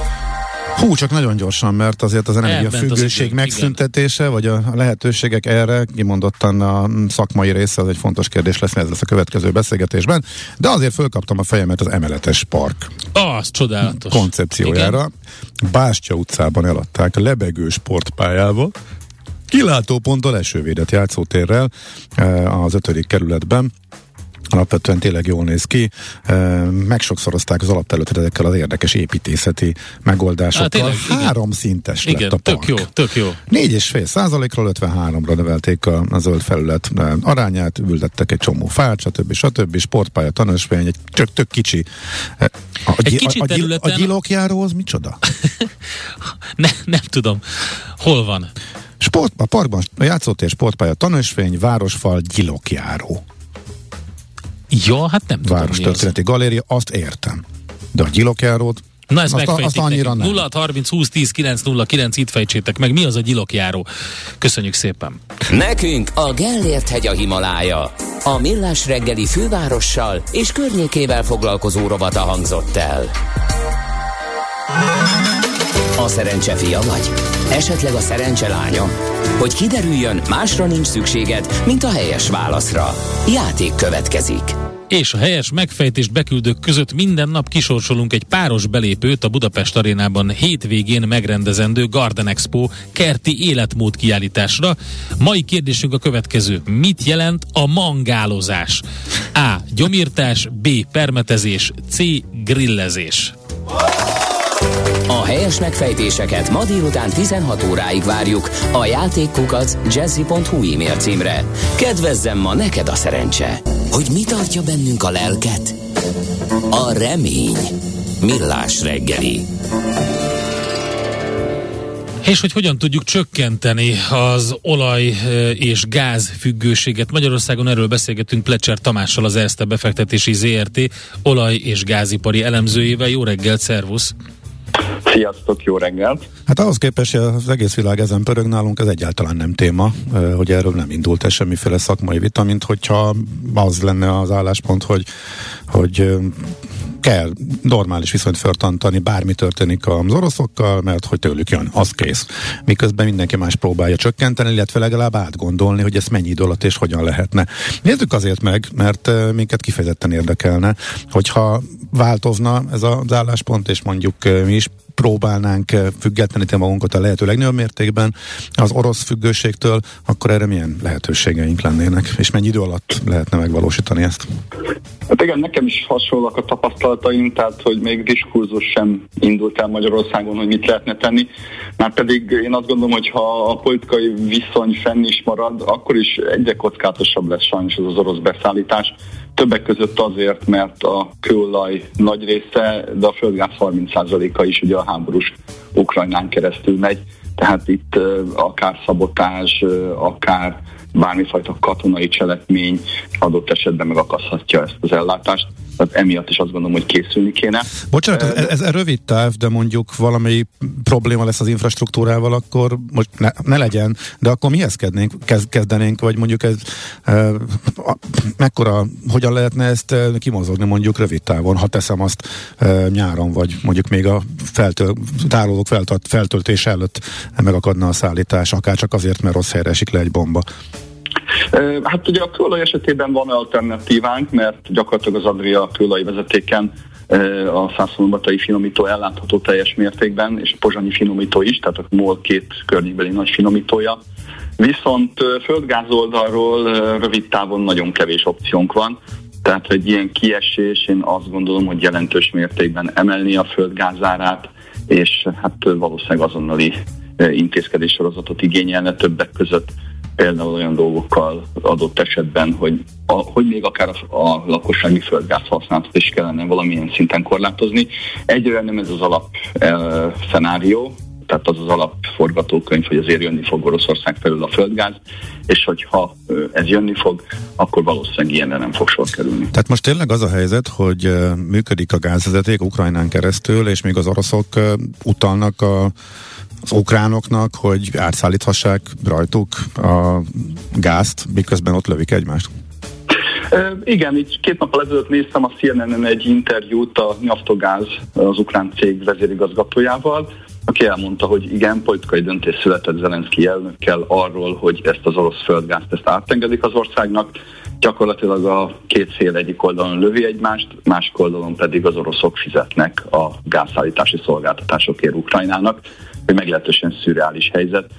Hú, csak nagyon gyorsan, mert azért az energiafüggőség megszüntetése, igen. vagy a lehetőségek erre, kimondottan a szakmai része, az egy fontos kérdés lesz, ez lesz a következő beszélgetésben, de azért fölkaptam a fejemet az emeletes park. Az csodálatos. Koncepciójára. Igen. Bástya utcában eladták a lebegő sportpályával, kilátóponttal esővédett játszótérrel eh, az ötödik kerületben alapvetően tényleg jól néz ki. Meg sokszorozták az alapterületet ezekkel az érdekes építészeti megoldásokkal. Hát, Három szintes igen, lett a park. Tök jó, tök jó. Négy és fél százalékról 53-ra növelték a, a zöld felület arányát, ültettek egy csomó fát, stb. stb. Sportpálya, tanúsvény, egy tök, tök kicsi. A, egy kicsi a, területen... a gyilokjáró az micsoda? ne, nem tudom. Hol van? Sport, a parkban a játszótér, sportpálya, tanúsvény, városfal, gyilokjáró. Ja, hát nem tudom. Város történeti galéria, azt értem. De a gyilokjárót Na ez azt, azt annyira nem. 0 30 20 10 9 0 9 itt fejtsétek meg, mi az a gyilokjáró. Köszönjük szépen. Nekünk a Gellért hegy a Himalája. A Millás reggeli fővárossal és környékével foglalkozó rovata hangzott el. A szerencse fia vagy? Esetleg a szerencse lánya? Hogy kiderüljön, másra nincs szükséged, mint a helyes válaszra. Játék következik. és a helyes megfejtést beküldők között minden nap kisorsolunk egy páros belépőt a Budapest arénában hétvégén megrendezendő Garden Expo kerti életmód kiállításra. Mai kérdésünk a következő. Mit jelent a mangálozás? A. Gyomírtás, B. Permetezés, C. Grillezés. A helyes megfejtéseket ma délután 16 óráig várjuk a játékkukac jazzy.hu e-mail címre. Kedvezzem ma neked a szerencse, hogy mi tartja bennünk a lelket? A remény. Millás reggeli. És hogy hogyan tudjuk csökkenteni az olaj és gáz függőséget. Magyarországon erről beszélgetünk Plecser Tamással, az Erste befektetési ZRT olaj- és gázipari elemzőjével. Jó reggelt, szervusz! Sziasztok, jó reggelt! Hát ahhoz képest, hogy az egész világ ezen pörög nálunk, ez egyáltalán nem téma, hogy erről nem indult el semmiféle szakmai vita, mint hogyha az lenne az álláspont, hogy, hogy kell normális viszonyt föltantani, bármi történik az oroszokkal, mert hogy tőlük jön, az kész. Miközben mindenki más próbálja csökkenteni, illetve legalább átgondolni, hogy ezt mennyi idő alatt és hogyan lehetne. Nézzük azért meg, mert minket kifejezetten érdekelne, hogyha változna ez az álláspont, és mondjuk mi is próbálnánk függetleníteni magunkat a lehető legnagyobb mértékben az orosz függőségtől, akkor erre milyen lehetőségeink lennének, és mennyi idő alatt lehetne megvalósítani ezt? Hát igen, nekem is hasonlóak a tapasztalataim, tehát hogy még diskurzus sem indult el Magyarországon, hogy mit lehetne tenni. Már pedig én azt gondolom, hogy ha a politikai viszony fenn is marad, akkor is egyre kockázatosabb lesz sajnos ez az orosz beszállítás. Többek között azért, mert a kőolaj nagy része, de a földgáz 30%-a is ugye a háborús Ukrajnán keresztül megy. Tehát itt akár szabotás, akár bármifajta katonai cselekmény adott esetben megakaszthatja ezt az ellátást. Tehát emiatt is azt gondolom, hogy készülni kéne. Bocsánat, ez, ez, ez rövid táv, de mondjuk valami probléma lesz az infrastruktúrával, akkor most ne, ne legyen, de akkor mihez kezdnénk, kezdenénk, vagy mondjuk ez e, mekkora, hogyan lehetne ezt kimozogni mondjuk rövid távon, ha teszem azt e, nyáron, vagy mondjuk még a feltöl, tárolók feltölt, feltöltés előtt megakadna a szállítás, akár csak azért, mert rossz helyre esik le egy bomba. Hát ugye a kőolaj esetében van alternatívánk, mert gyakorlatilag az Adria kőolaj vezetéken a szászolombatai finomító ellátható teljes mértékben, és a pozsonyi finomító is, tehát a MOL két környékbeli nagy finomítója. Viszont földgáz oldalról rövid távon nagyon kevés opciónk van, tehát egy ilyen kiesés, én azt gondolom, hogy jelentős mértékben emelni a földgázárát, és hát valószínűleg azonnali intézkedéssorozatot igényelne többek között például olyan dolgokkal adott esetben, hogy, a, hogy még akár a, a lakossági földgáz használatot is kellene valamilyen szinten korlátozni. Egyre nem ez az alap e, szenárió, tehát az az alapforgatókönyv, hogy azért jönni fog Oroszország felül a földgáz, és hogyha ez jönni fog, akkor valószínűleg ilyenre nem fog sor kerülni. Tehát most tényleg az a helyzet, hogy működik a gázvezeték Ukrajnán keresztül, és még az oroszok utalnak a az ukránoknak, hogy átszállíthassák rajtuk a gázt, miközben ott lövik egymást? Igen, így két nap ezelőtt néztem a CNN-en egy interjút a Naftogáz, az ukrán cég vezérigazgatójával, aki elmondta, hogy igen, politikai döntés született Zelenszky elnökkel arról, hogy ezt az orosz földgázt ezt átengedik az országnak. Gyakorlatilag a két fél egyik oldalon lövi egymást, másik oldalon pedig az oroszok fizetnek a gázszállítási szolgáltatásokért Ukrajnának hogy meglehetősen szürreális helyzet.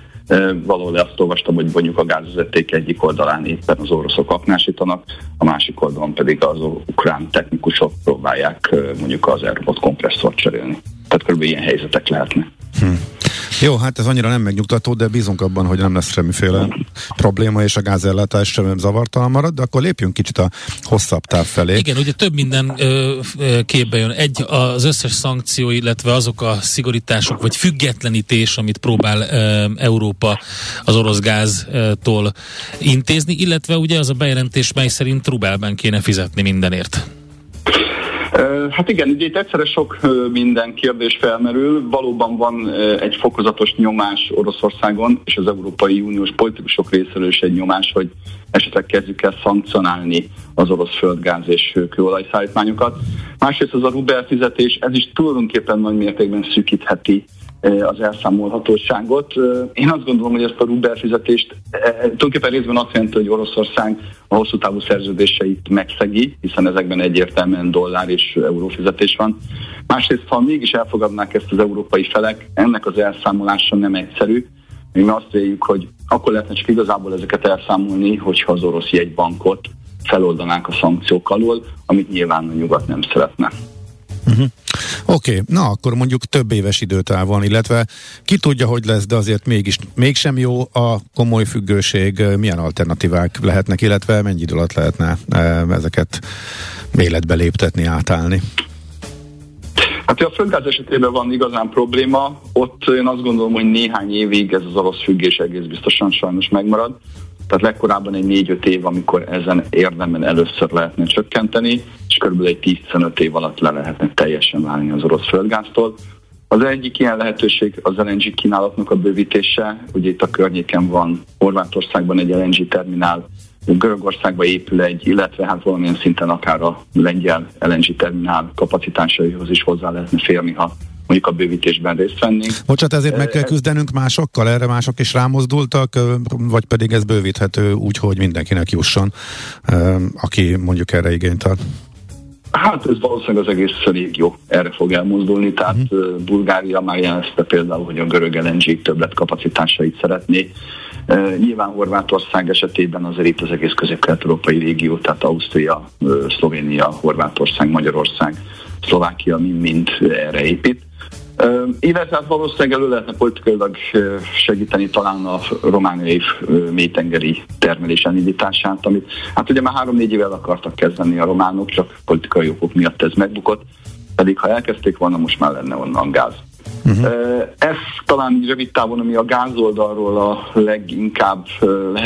Valahol azt olvastam, hogy mondjuk a gázvezeték egyik oldalán éppen az oroszok aknásítanak, a másik oldalon pedig az ukrán technikusok próbálják mondjuk az aerobot kompresszort cserélni. Tehát körülbelül ilyen helyzetek lehetnek. Hm. Jó, hát ez annyira nem megnyugtató, de bízunk abban, hogy nem lesz semmiféle probléma, és a gázellátás sem zavartalan marad, de akkor lépjünk kicsit a hosszabb táv felé. Igen, ugye több minden ö, képbe jön. Egy, az összes szankció, illetve azok a szigorítások, vagy függetlenítés, amit próbál ö, Európa az orosz gáztól intézni, illetve ugye az a bejelentés, mely szerint rubelben kéne fizetni mindenért. Hát igen, ugye itt egyszerre sok minden kérdés felmerül. Valóban van egy fokozatos nyomás Oroszországon, és az Európai Uniós politikusok részéről is egy nyomás, hogy esetleg kezdjük el szankcionálni az orosz földgáz és kőolajszállítmányokat. Másrészt az a rubel fizetés, ez is tulajdonképpen nagy mértékben szűkítheti az elszámolhatóságot. Én azt gondolom, hogy ezt a Ruber fizetést tulajdonképpen részben azt jelenti, hogy Oroszország a hosszú távú szerződéseit megszegi, hiszen ezekben egyértelműen dollár és euró fizetés van. Másrészt, ha mégis elfogadnák ezt az európai felek, ennek az elszámolása nem egyszerű. Mi azt véljük, hogy akkor lehetne csak igazából ezeket elszámolni, hogyha az orosz jegybankot feloldanák a szankciók alól, amit nyilván a nyugat nem szeretne. Uh-huh. Oké, okay. na akkor mondjuk több éves időtáv van, illetve ki tudja, hogy lesz, de azért mégis mégsem jó a komoly függőség, milyen alternatívák lehetnek, illetve mennyi idő alatt lehetne ezeket életbe léptetni, átállni? Hát a földgáz esetében van igazán probléma, ott én azt gondolom, hogy néhány évig ez az orosz függés egész biztosan sajnos megmarad. Tehát legkorábban egy 4-5 év, amikor ezen érdemben először lehetne csökkenteni, és körülbelül egy 10-15 év alatt le lehetne teljesen válni az orosz földgáztól. Az egyik ilyen lehetőség az LNG kínálatnak a bővítése. Ugye itt a környéken van Horvátországban egy LNG terminál, Görögországban épül egy, illetve hát valamilyen szinten akár a lengyel LNG terminál kapacitásaihoz is hozzá lehetne férni, ha mondjuk a bővítésben részt venni. Bocsát, ezért meg kell küzdenünk másokkal, erre mások is rámozdultak, vagy pedig ez bővíthető úgy, hogy mindenkinek jusson, aki mondjuk erre igényt ad? Hát ez valószínűleg az egész régió erre fog elmozdulni, tehát uh-huh. Bulgária már jelezte például, hogy a görög LNG többlet kapacitásait szeretné. Nyilván Horvátország esetében azért itt az egész közép-kelet-európai régió, tehát Ausztria, Szlovénia, Horvátország, Magyarország, Szlovákia mind-mind erre épít. Illetve hát valószínűleg elő lehetne politikailag segíteni talán a romániai mélytengeri termelés elindítását, amit hát ugye már három-négy évvel akartak kezdeni a románok, csak politikai okok miatt ez megbukott, pedig ha elkezdték volna, most már lenne onnan gáz. Uh-huh. Ez talán rövid távon, ami a gázoldalról a leginkább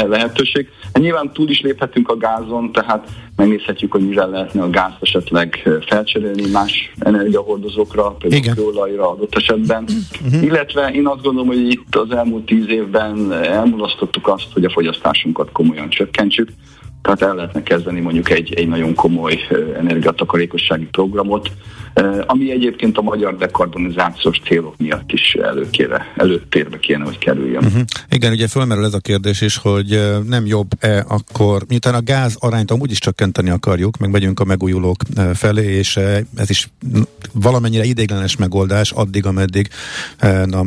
lehetőség. Nyilván túl is léphetünk a gázon, tehát megnézhetjük, hogy mivel lehetne a gázt esetleg felcserélni más energiahordozókra, például kőolajra adott esetben. Uh-huh. Illetve én azt gondolom, hogy itt az elmúlt tíz évben elmulasztottuk azt, hogy a fogyasztásunkat komolyan csökkentsük. Tehát el lehetne kezdeni mondjuk egy, egy nagyon komoly energiatakarékossági programot, ami egyébként a magyar dekarbonizációs célok miatt is előkére, előttérbe kéne, hogy kerüljön. Uh-huh. Igen, ugye fölmerül ez a kérdés is, hogy nem jobb-e akkor, miután a gáz arányt amúgy is csökkenteni akarjuk, meg megyünk a megújulók felé, és ez is valamennyire idéglenes megoldás, addig, ameddig a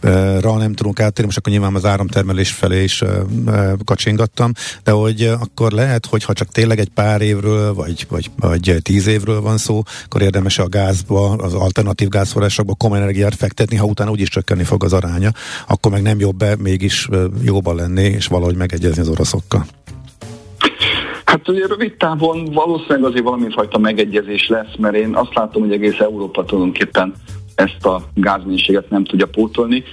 megújulókra nem tudunk áttérni, most akkor nyilván az áramtermelés felé is kacsingattam, de hogy akkor lehet, hogy ha csak tényleg egy pár évről, vagy, vagy, vagy tíz évről van szó, akkor érdemes a gázba, az alternatív gázforrásokba komoly energiát fektetni, ha utána úgyis csökkenni fog az aránya, akkor meg nem jobb-e mégis jóban lenni, és valahogy megegyezni az oroszokkal. Hát ugye rövid távon valószínűleg azért valami fajta megegyezés lesz, mert én azt látom, hogy egész Európa tulajdonképpen ezt a gázmennyiséget nem tudja pótolni.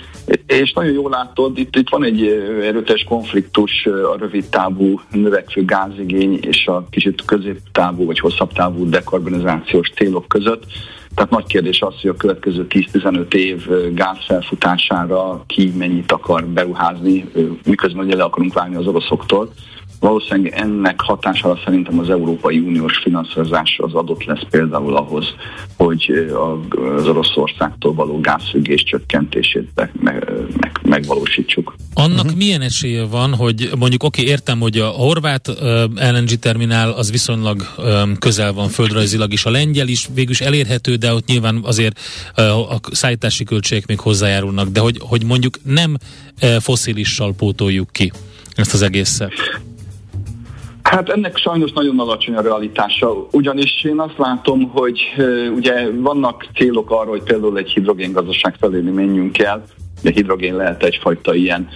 És nagyon jól látod, itt, itt van egy erőteljes konfliktus a rövid távú növekvő gázigény és a kicsit középtávú vagy hosszabb távú dekarbonizációs célok között. Tehát nagy kérdés az, hogy a következő 10-15 év gáz felfutására ki mennyit akar beruházni, miközben ugye le akarunk válni az oroszoktól valószínűleg ennek hatására szerintem az Európai Uniós finanszírozás az adott lesz például ahhoz, hogy az Oroszországtól való gázfüggés csökkentését meg, meg, megvalósítsuk. Annak uh-huh. milyen esélye van, hogy mondjuk oké, okay, értem, hogy a horvát LNG terminál az viszonylag közel van földrajzilag is, a lengyel is végülis elérhető, de ott nyilván azért a szállítási költségek még hozzájárulnak, de hogy, hogy mondjuk nem foszilissal pótoljuk ki ezt az egészet. Hát ennek sajnos nagyon alacsony a realitása, ugyanis én azt látom, hogy ugye vannak célok arra, hogy például egy hidrogéngazdaság felé menjünk el, a hidrogén lehet egyfajta ilyen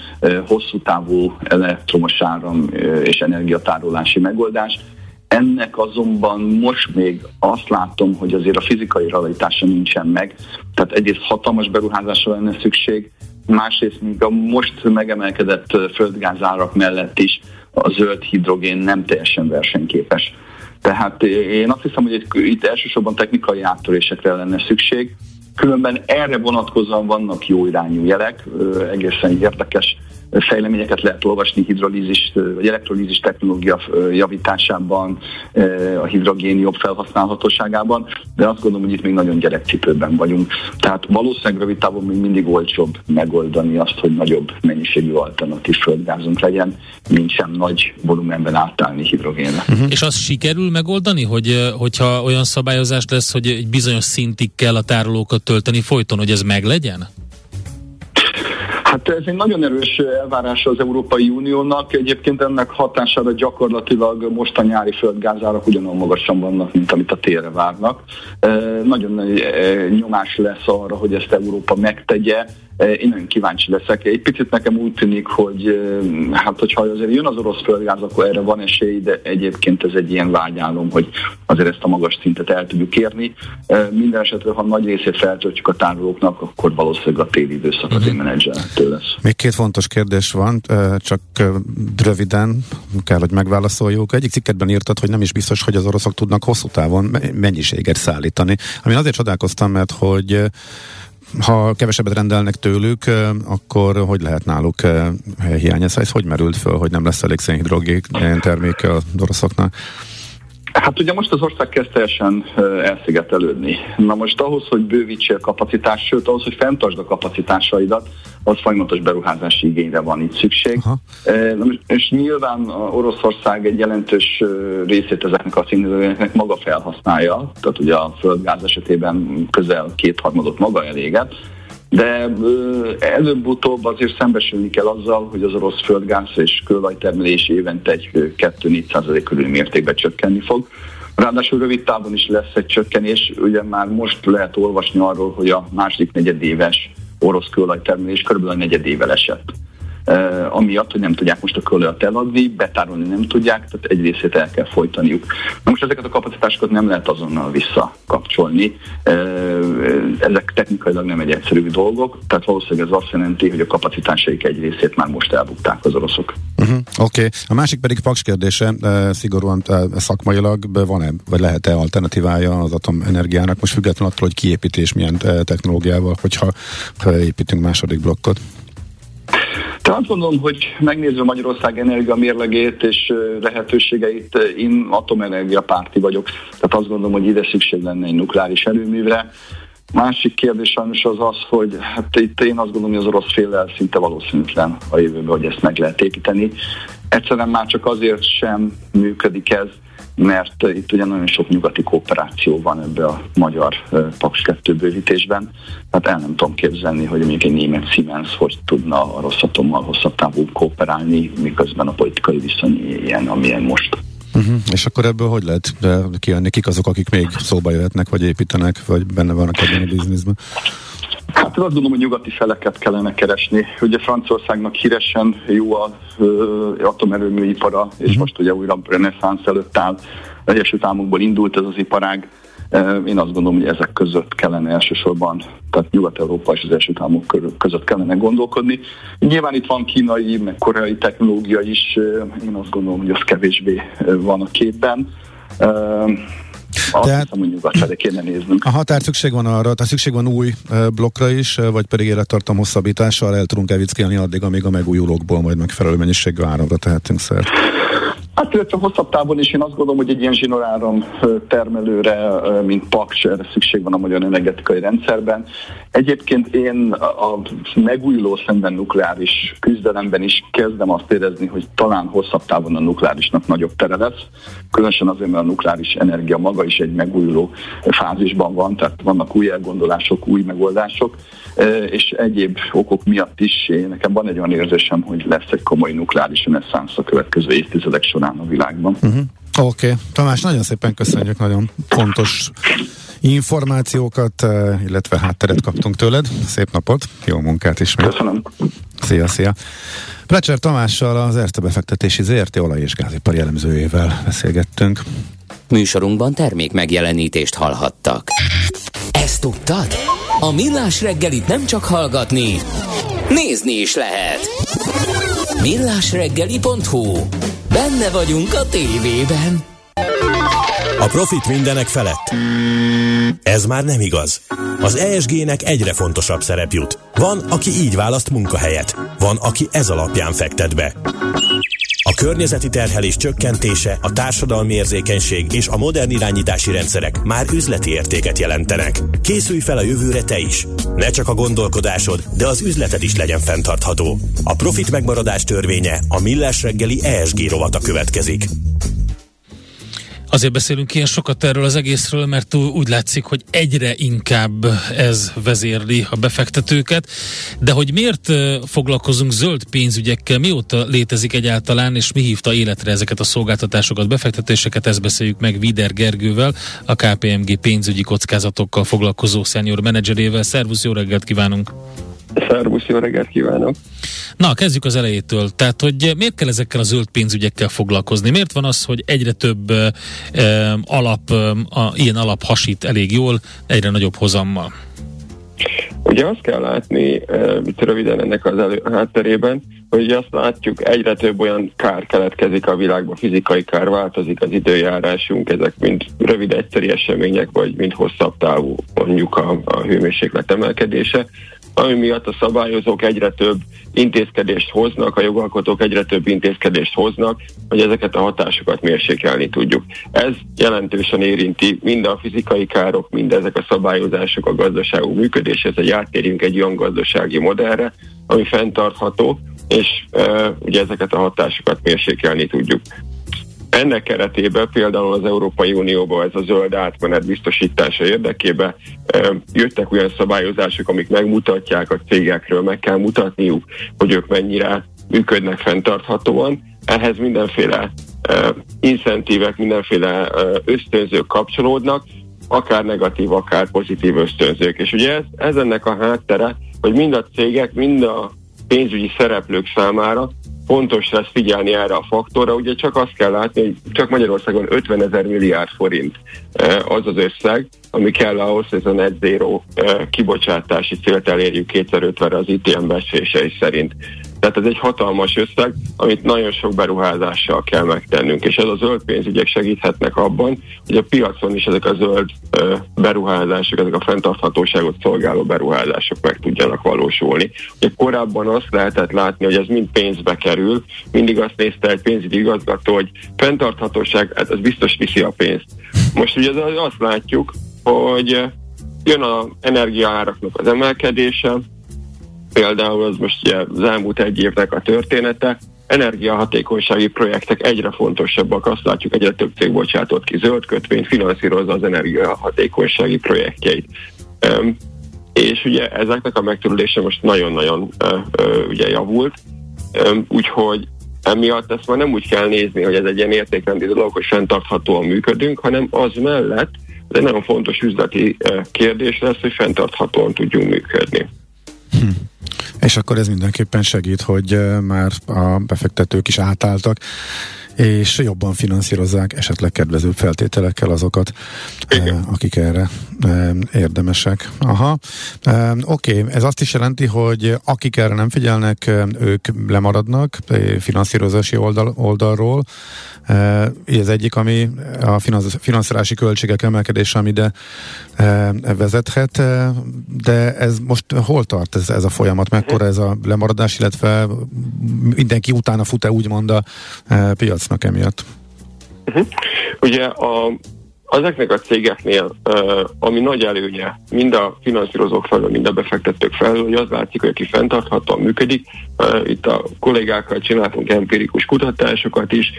hosszú távú elektromos áram és energiatárolási megoldás. Ennek azonban most még azt látom, hogy azért a fizikai realitása nincsen meg, tehát egyrészt hatalmas beruházásra lenne szükség, másrészt még a most megemelkedett földgázárak mellett is a zöld hidrogén nem teljesen versenyképes. Tehát én azt hiszem, hogy itt elsősorban technikai áttörésekre lenne szükség, különben erre vonatkozóan vannak jó irányú jelek, egészen érdekes fejleményeket lehet olvasni hidrolízis vagy elektrolízis technológia javításában, a hidrogén jobb felhasználhatóságában, de azt gondolom, hogy itt még nagyon gyerekcipőben vagyunk. Tehát valószínűleg rövid távon még mindig olcsóbb megoldani azt, hogy nagyobb mennyiségű alternatív földgázunk legyen, mint sem nagy volumenben átállni hidrogénre. Uh-huh. És azt sikerül megoldani, hogy hogyha olyan szabályozás lesz, hogy egy bizonyos szintig kell a tárolókat tölteni folyton, hogy ez meglegyen? Hát ez egy nagyon erős elvárása az Európai Uniónak. Egyébként ennek hatására gyakorlatilag most a nyári földgázárak ugyanolyan magasan vannak, mint amit a térre várnak. Nagyon nagy nyomás lesz arra, hogy ezt Európa megtegye. Én nagyon kíváncsi leszek. Egy picit nekem úgy tűnik, hogy hát hogyha azért jön az orosz földgáz, akkor erre van esély, de egyébként ez egy ilyen vágyálom, hogy azért ezt a magas szintet el tudjuk érni. Minden esetre, ha nagy részét feltöltjük a tárolóknak, akkor valószínűleg a téli időszak az én menedzseltől lesz. Még két fontos kérdés van, csak röviden kell, hogy megválaszoljuk. Egyik cikketben írtad, hogy nem is biztos, hogy az oroszok tudnak hosszú távon mennyiséget szállítani. Amin azért csodálkoztam, mert hogy ha kevesebbet rendelnek tőlük, akkor hogy lehet náluk hiány? Ez hogy merült föl, hogy nem lesz elég szénhidrogén terméke az oroszoknak? Hát ugye most az ország kezd teljesen elszigetelődni. Na most ahhoz, hogy bővítsél kapacitást, sőt ahhoz, hogy fenntartsd a kapacitásaidat, az folyamatos beruházási igényre van itt szükség. Aha. És nyilván Oroszország egy jelentős részét ezeknek a színhidrogéneknek maga felhasználja, tehát ugye a földgáz esetében közel kétharmadot maga eléget, de előbb-utóbb azért szembesülni kell azzal, hogy az orosz földgáz és kőolajtermelés évente egy 2-4 körül mértékben csökkenni fog. Ráadásul rövid távon is lesz egy csökkenés, ugye már most lehet olvasni arról, hogy a második negyedéves orosz kőolajtermelés körülbelül negyedével esett uh, amiatt, hogy nem tudják most a kölölt eladni, betárolni nem tudják, tehát egy részét el kell folytaniuk. Na most ezeket a kapacitásokat nem lehet azonnal visszakapcsolni, uh, ezek technikailag nem egy egyszerű dolgok, tehát valószínűleg ez azt jelenti, hogy a kapacitásaik egy részét már most elbukták az oroszok. Uh-huh, Oké, okay. a másik pedig Paks kérdése, uh, szigorúan uh, szakmailag van-e, vagy lehet-e alternatívája az atomenergiának, most függetlenül attól, hogy kiépítés milyen uh, technológiával, hogyha ha építünk második blokkot? Tehát azt gondolom, hogy megnézve Magyarország energia mérlegét és lehetőségeit, én atomenergia párti vagyok. Tehát azt gondolom, hogy ide szükség lenne egy nukleáris erőművre. Másik kérdés sajnos az az, hogy hát itt én azt gondolom, hogy az orosz féllel szinte valószínűtlen a jövőben, hogy ezt meg lehet építeni. Egyszerűen már csak azért sem működik ez, mert itt ugye nagyon sok nyugati kooperáció van ebbe a magyar Paks 2 bővítésben. Hát el nem tudom képzelni, hogy mondjuk egy német Siemens hogy tudna a Rosszatommal hosszabb távú kooperálni, miközben a politikai viszony ilyen, amilyen most. Uh-huh. És akkor ebből hogy lehet kijönni? Kik azok, akik még szóba jöhetnek, vagy építenek, vagy benne vannak a bizniszben? Hát azt gondolom, hogy nyugati feleket kellene keresni. Ugye Franciaországnak híresen jó az atomerőműipara, és uh-huh. most ugye újra reneszánsz előtt áll. Egyesült Államokból indult ez az iparág. Én azt gondolom, hogy ezek között kellene elsősorban, tehát Nyugat-Európa és az Egyesült Államok között kellene gondolkodni. Nyilván itt van kínai, meg koreai technológia is, én azt gondolom, hogy az kevésbé van a képben. Azt tehát, hiszem, hogy nyugat felé kéne néznünk. Aha, tehát szükség van arra, tehát szükség van új blokkra is, vagy pedig élettartam hosszabbítással el tudunk evickélni addig, amíg a megújulókból majd megfelelő mennyiségű áramra tehetünk szert. Hát illetve hosszabb távon is én azt gondolom, hogy egy ilyen zsinoráram termelőre, mint Paks, erre szükség van a magyar energetikai rendszerben. Egyébként én a megújuló szemben nukleáris küzdelemben is kezdem azt érezni, hogy talán hosszabb távon a nukleárisnak nagyobb tere lesz. Különösen azért, mert a nukleáris energia maga is egy megújuló fázisban van, tehát vannak új elgondolások, új megoldások, és egyéb okok miatt is én, nekem van egy olyan érzésem, hogy lesz egy komoly nukleáris reneszánsz a következő évtizedek során a világban. Uh-huh. Oké, okay. Tamás, nagyon szépen köszönjük, nagyon fontos információkat, illetve hátteret kaptunk tőled. Szép napot, jó munkát ismét. Köszönöm. Szia, szia. Plecser Tamással az Erste befektetési ZRT olaj- és gázipar jellemzőjével beszélgettünk. Műsorunkban termék megjelenítést hallhattak. Ezt tudtad? A Millás reggelit nem csak hallgatni, nézni is lehet. Millásreggeli.hu Benne vagyunk a tévében. A profit mindenek felett. Ez már nem igaz. Az ESG-nek egyre fontosabb szerep jut. Van, aki így választ munkahelyet, van, aki ez alapján fektet be. A környezeti terhelés csökkentése, a társadalmi érzékenység és a modern irányítási rendszerek már üzleti értéket jelentenek. Készülj fel a jövőre te is! Ne csak a gondolkodásod, de az üzleted is legyen fenntartható. A profit megmaradás törvénye, a millás reggeli ESG rovata következik. Azért beszélünk ilyen sokat erről az egészről, mert úgy látszik, hogy egyre inkább ez vezérli a befektetőket. De hogy miért foglalkozunk zöld pénzügyekkel, mióta létezik egyáltalán, és mi hívta életre ezeket a szolgáltatásokat, befektetéseket, ezt beszéljük meg Vider Gergővel, a KPMG pénzügyi kockázatokkal foglalkozó senior menedzserével. Szervusz, jó reggelt kívánunk! Szervusz, jó reggelt kívánok! Na, kezdjük az elejétől. Tehát, hogy miért kell ezekkel a zöld pénzügyekkel foglalkozni? Miért van az, hogy egyre több e, alap, a, ilyen alap hasít elég jól, egyre nagyobb hozammal? Ugye azt kell látni, itt röviden ennek az elő, hátterében, hogy azt látjuk, egyre több olyan kár keletkezik a világban, fizikai kár, változik az időjárásunk, ezek mind rövid egyszeri események, vagy mind hosszabb távú mondjuk a, a hőmérséklet emelkedése, ami miatt a szabályozók egyre több intézkedést hoznak, a jogalkotók egyre több intézkedést hoznak, hogy ezeket a hatásokat mérsékelni tudjuk. Ez jelentősen érinti mind a fizikai károk, mind ezek a szabályozások a gazdaságú működéshez, hogy áttérjünk egy olyan gazdasági modellre, ami fenntartható, és e, ugye ezeket a hatásokat mérsékelni tudjuk. Ennek keretében például az Európai Unióban ez a zöld átmenet biztosítása érdekében jöttek olyan szabályozások, amik megmutatják a cégekről, meg kell mutatniuk, hogy ők mennyire működnek fenntarthatóan. Ehhez mindenféle incentívek, mindenféle ösztönzők kapcsolódnak, akár negatív, akár pozitív ösztönzők. És ugye ez, ez ennek a háttere, hogy mind a cégek, mind a pénzügyi szereplők számára fontos lesz figyelni erre a faktorra. Ugye csak azt kell látni, hogy csak Magyarországon 50 ezer milliárd forint eh, az az összeg, ami kell ahhoz, hogy ez a net zero eh, kibocsátási célt elérjük 2050-re az ITM becslései szerint. Tehát ez egy hatalmas összeg, amit nagyon sok beruházással kell megtennünk, és ez a zöld pénzügyek segíthetnek abban, hogy a piacon is ezek a zöld beruházások, ezek a fenntarthatóságot szolgáló beruházások meg tudjanak valósulni. Ugye korábban azt lehetett látni, hogy ez mind pénzbe kerül, mindig azt nézte egy pénzügyi igazgató, hogy fenntarthatóság, hát ez biztos viszi a pénzt. Most ugye azt látjuk, hogy jön az energiaáraknak az emelkedése, például az most ugye az elmúlt egy évnek a története, energiahatékonysági projektek egyre fontosabbak, azt látjuk, egyre több cég bocsátott ki zöld kötvényt, finanszírozza az energiahatékonysági projektjeit. Um, és ugye ezeknek a megterülése most nagyon-nagyon uh, uh, ugye javult, um, úgyhogy emiatt ezt már nem úgy kell nézni, hogy ez egy ilyen értékrendi dolog, hogy fenntarthatóan működünk, hanem az mellett ez egy nagyon fontos üzleti uh, kérdés lesz, hogy fenntarthatóan tudjunk működni. Hm. És akkor ez mindenképpen segít, hogy már a befektetők is átálltak és jobban finanszírozzák esetleg kedvezőbb feltételekkel azokat, Igen. akik erre érdemesek. Aha, oké, okay. ez azt is jelenti, hogy akik erre nem figyelnek, ők lemaradnak finanszírozási oldal, oldalról. Ez egyik, ami a finanszírozási költségek emelkedése, ami ide vezethet, de ez most hol tart ez, ez a folyamat? Mekkora ez a lemaradás, illetve mindenki utána fut-e úgymond a piacnak emiatt? Uh-huh. Ugye a, ezeknek a cégeknél, ami nagy előnye mind a finanszírozók felől, mind a befektetők felől, hogy az látszik, hogy aki fenntarthatóan működik, itt a kollégákkal csináltunk empirikus kutatásokat is,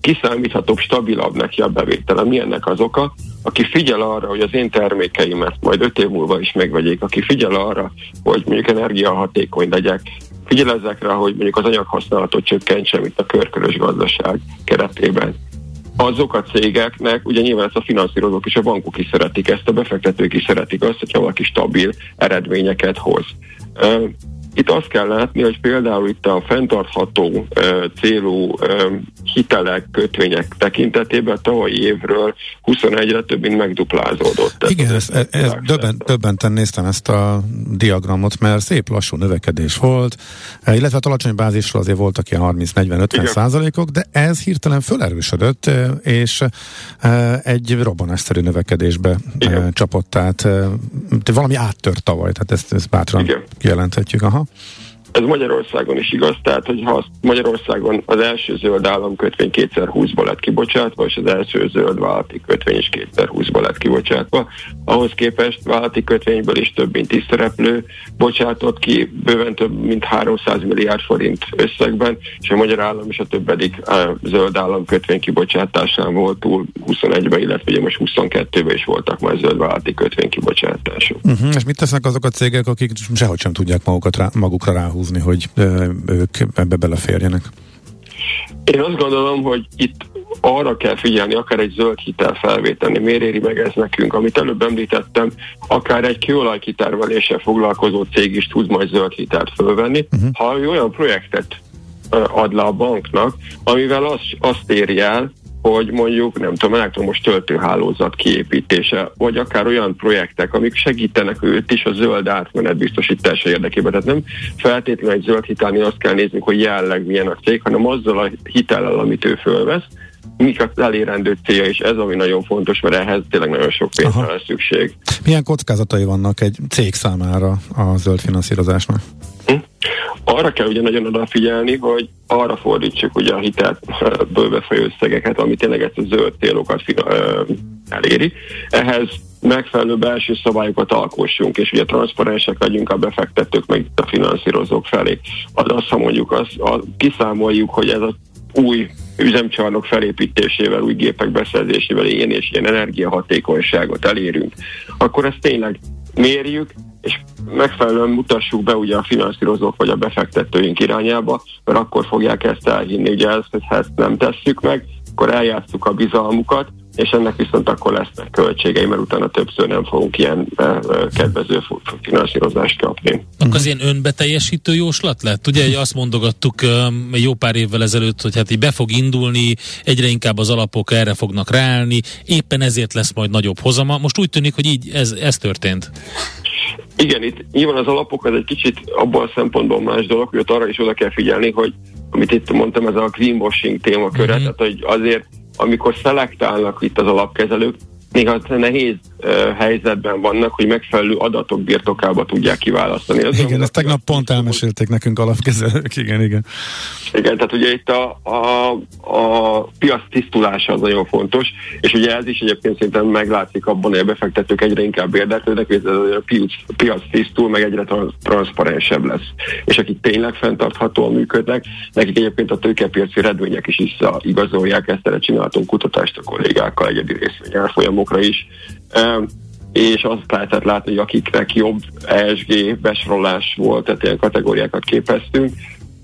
kiszámíthatóbb, stabilabb neki a bevétele. Mi ennek az oka? Aki figyel arra, hogy az én termékeimet majd öt év múlva is megvegyék, aki figyel arra, hogy mondjuk energiahatékony legyek, figyel ezekre, hogy mondjuk az anyaghasználatot csökkentsem itt a körkörös gazdaság keretében azok a cégeknek, ugye nyilván ezt a finanszírozók és a bankok is szeretik ezt, a befektetők is szeretik azt, hogyha valaki stabil eredményeket hoz. Itt azt kell látni, hogy például itt a fenntartható célú hitelek, kötvények tekintetében tavalyi évről 21-re több mint megduplázódott. Igen, ez, ez, ez döbben, döbbenten néztem ezt a diagramot, mert szép lassú növekedés volt, illetve a hát alacsony bázisról azért voltak ilyen 30-40-50 százalékok, de ez hirtelen fölerősödött, és egy robbanásszerű növekedésbe Igen. csapott át. Valami áttört tavaly, tehát ezt, ezt bátran Igen. kijelenthetjük. Aha. now. Ez Magyarországon is igaz, tehát hogy ha Magyarországon az első zöld államkötvény 2020-ban lett kibocsátva, és az első zöld vállalati kötvény is 2020-ban lett kibocsátva, ahhoz képest vállalati kötvényből is több mint 10 szereplő bocsátott ki, bőven több mint 300 milliárd forint összegben, és a magyar állam is a többedik a zöld államkötvény kibocsátásán volt túl 21-ben, illetve ugye most 22-ben is voltak már zöld vállalati kötvény kibocsátások. Uh-huh, és mit tesznek azok a cégek, akik sehogy sem tudják magukat rá, magukra ráhúzni? Húzni, hogy ők ebbe beleférjenek? Én azt gondolom, hogy itt arra kell figyelni, akár egy zöld hitel felvételni, miért éri meg ez nekünk. Amit előbb említettem, akár egy kőolajkitermeléssel foglalkozó cég is tud majd zöld hitelt fölvenni, uh-huh. ha olyan projektet ad le a banknak, amivel azt, azt éri el, hogy mondjuk, nem tudom, elektromos töltőhálózat kiépítése, vagy akár olyan projektek, amik segítenek őt is a zöld átmenet biztosítása érdekében. Tehát nem feltétlenül egy zöld hitelni azt kell nézni, hogy jelleg milyen a cég, hanem azzal a hitellel, amit ő fölvesz, mik az elérendő célja, és ez ami nagyon fontos, mert ehhez tényleg nagyon sok pénzre lesz szükség. Milyen kockázatai vannak egy cég számára a zöld finanszírozásnak? Arra kell ugye nagyon odafigyelni, hogy arra fordítsuk ugye a hitelből befolyó összegeket, ami tényleg ezt a zöld célokat eléri. Ehhez megfelelő belső szabályokat alkossunk, és ugye transzparensek legyünk a befektetők, meg a finanszírozók felé. Az azt, ha mondjuk azt, azt kiszámoljuk, hogy ez az új üzemcsarnok felépítésével, új gépek beszerzésével ilyen és ilyen energiahatékonyságot elérünk, akkor ezt tényleg mérjük, és megfelelően mutassuk be ugye a finanszírozók vagy a befektetőink irányába, mert akkor fogják ezt elhinni, ugye ezt, ha ezt nem tesszük meg, akkor eljátszuk a bizalmukat, és ennek viszont akkor lesznek költségei, mert utána többször nem fogunk ilyen uh, kedvező finanszírozást kapni. Akkor az ilyen önbeteljesítő jóslat lett? Ugye hogy azt mondogattuk jó pár évvel ezelőtt, hogy hát így be fog indulni, egyre inkább az alapok erre fognak ráállni, éppen ezért lesz majd nagyobb hozama. Most úgy tűnik, hogy így ez, ez történt. Igen, itt nyilván az alapok az egy kicsit abban a szempontból más dolog, hogy ott arra is oda kell figyelni, hogy amit itt mondtam, ez a greenwashing témaköre, mm-hmm. tehát hogy azért amikor szelektálnak itt az alapkezelők, az nehéz helyzetben vannak, hogy megfelelő adatok birtokába tudják kiválasztani. Az igen, ezt tegnap pont elmesélték nekünk alapkezelők, igen, igen. Igen, tehát ugye itt a, a, a piac tisztulása az nagyon fontos, és ugye ez is egyébként szerintem meglátszik abban, hogy a befektetők egyre inkább érdeklődnek, hogy a piac, piac tisztul, meg egyre transzparensebb lesz. És akik tényleg fenntarthatóan működnek, nekik egyébként a tőkepiaci redvények is visszaigazolják, ezt erre csináltunk kutatást a kollégákkal egyedi részvény árfolyamokra is és azt lehetett látni, hogy akiknek jobb ESG besorolás volt, tehát ilyen kategóriákat képeztünk,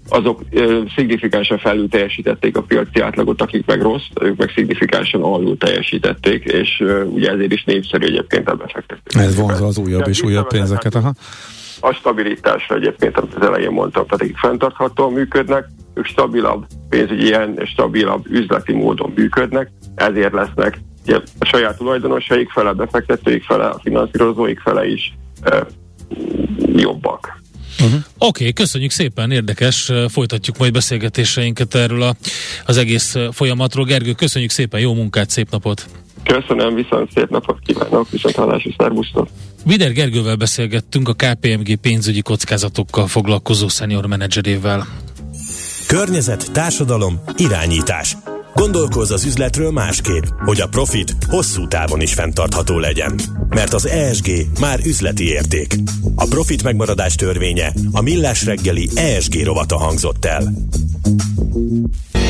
azok ö, szignifikánsan felül teljesítették a piaci átlagot, akik meg rossz, ők meg szignifikánsan alul teljesítették, és ö, ugye ezért is népszerű egyébként a befektető. Ez vonza az újabb és újabb pénzeket, aha. A stabilitásra egyébként, amit az elején mondtam, tehát akik fenntarthatóan működnek, ők stabilabb pénzügyi ilyen, stabilabb üzleti módon működnek, ezért lesznek ugye, a saját tulajdonosaik fele, befektetőik fele, a finanszírozóik fele is e, jobbak. Uh-huh. Oké, okay, köszönjük szépen, érdekes. Folytatjuk majd beszélgetéseinket erről a, az egész folyamatról. Gergő, köszönjük szépen, jó munkát, szép napot! Köszönöm, viszont szép napot kívánok, viszont hallásra, szervusztok! Vider Gergővel beszélgettünk a KPMG pénzügyi kockázatokkal foglalkozó senior menedzserével. Környezet, társadalom, irányítás. Gondolkozz az üzletről másképp, hogy a profit hosszú távon is fenntartható legyen. Mert az ESG már üzleti érték. A profit megmaradás törvénye a Millás reggeli ESG rovata hangzott el.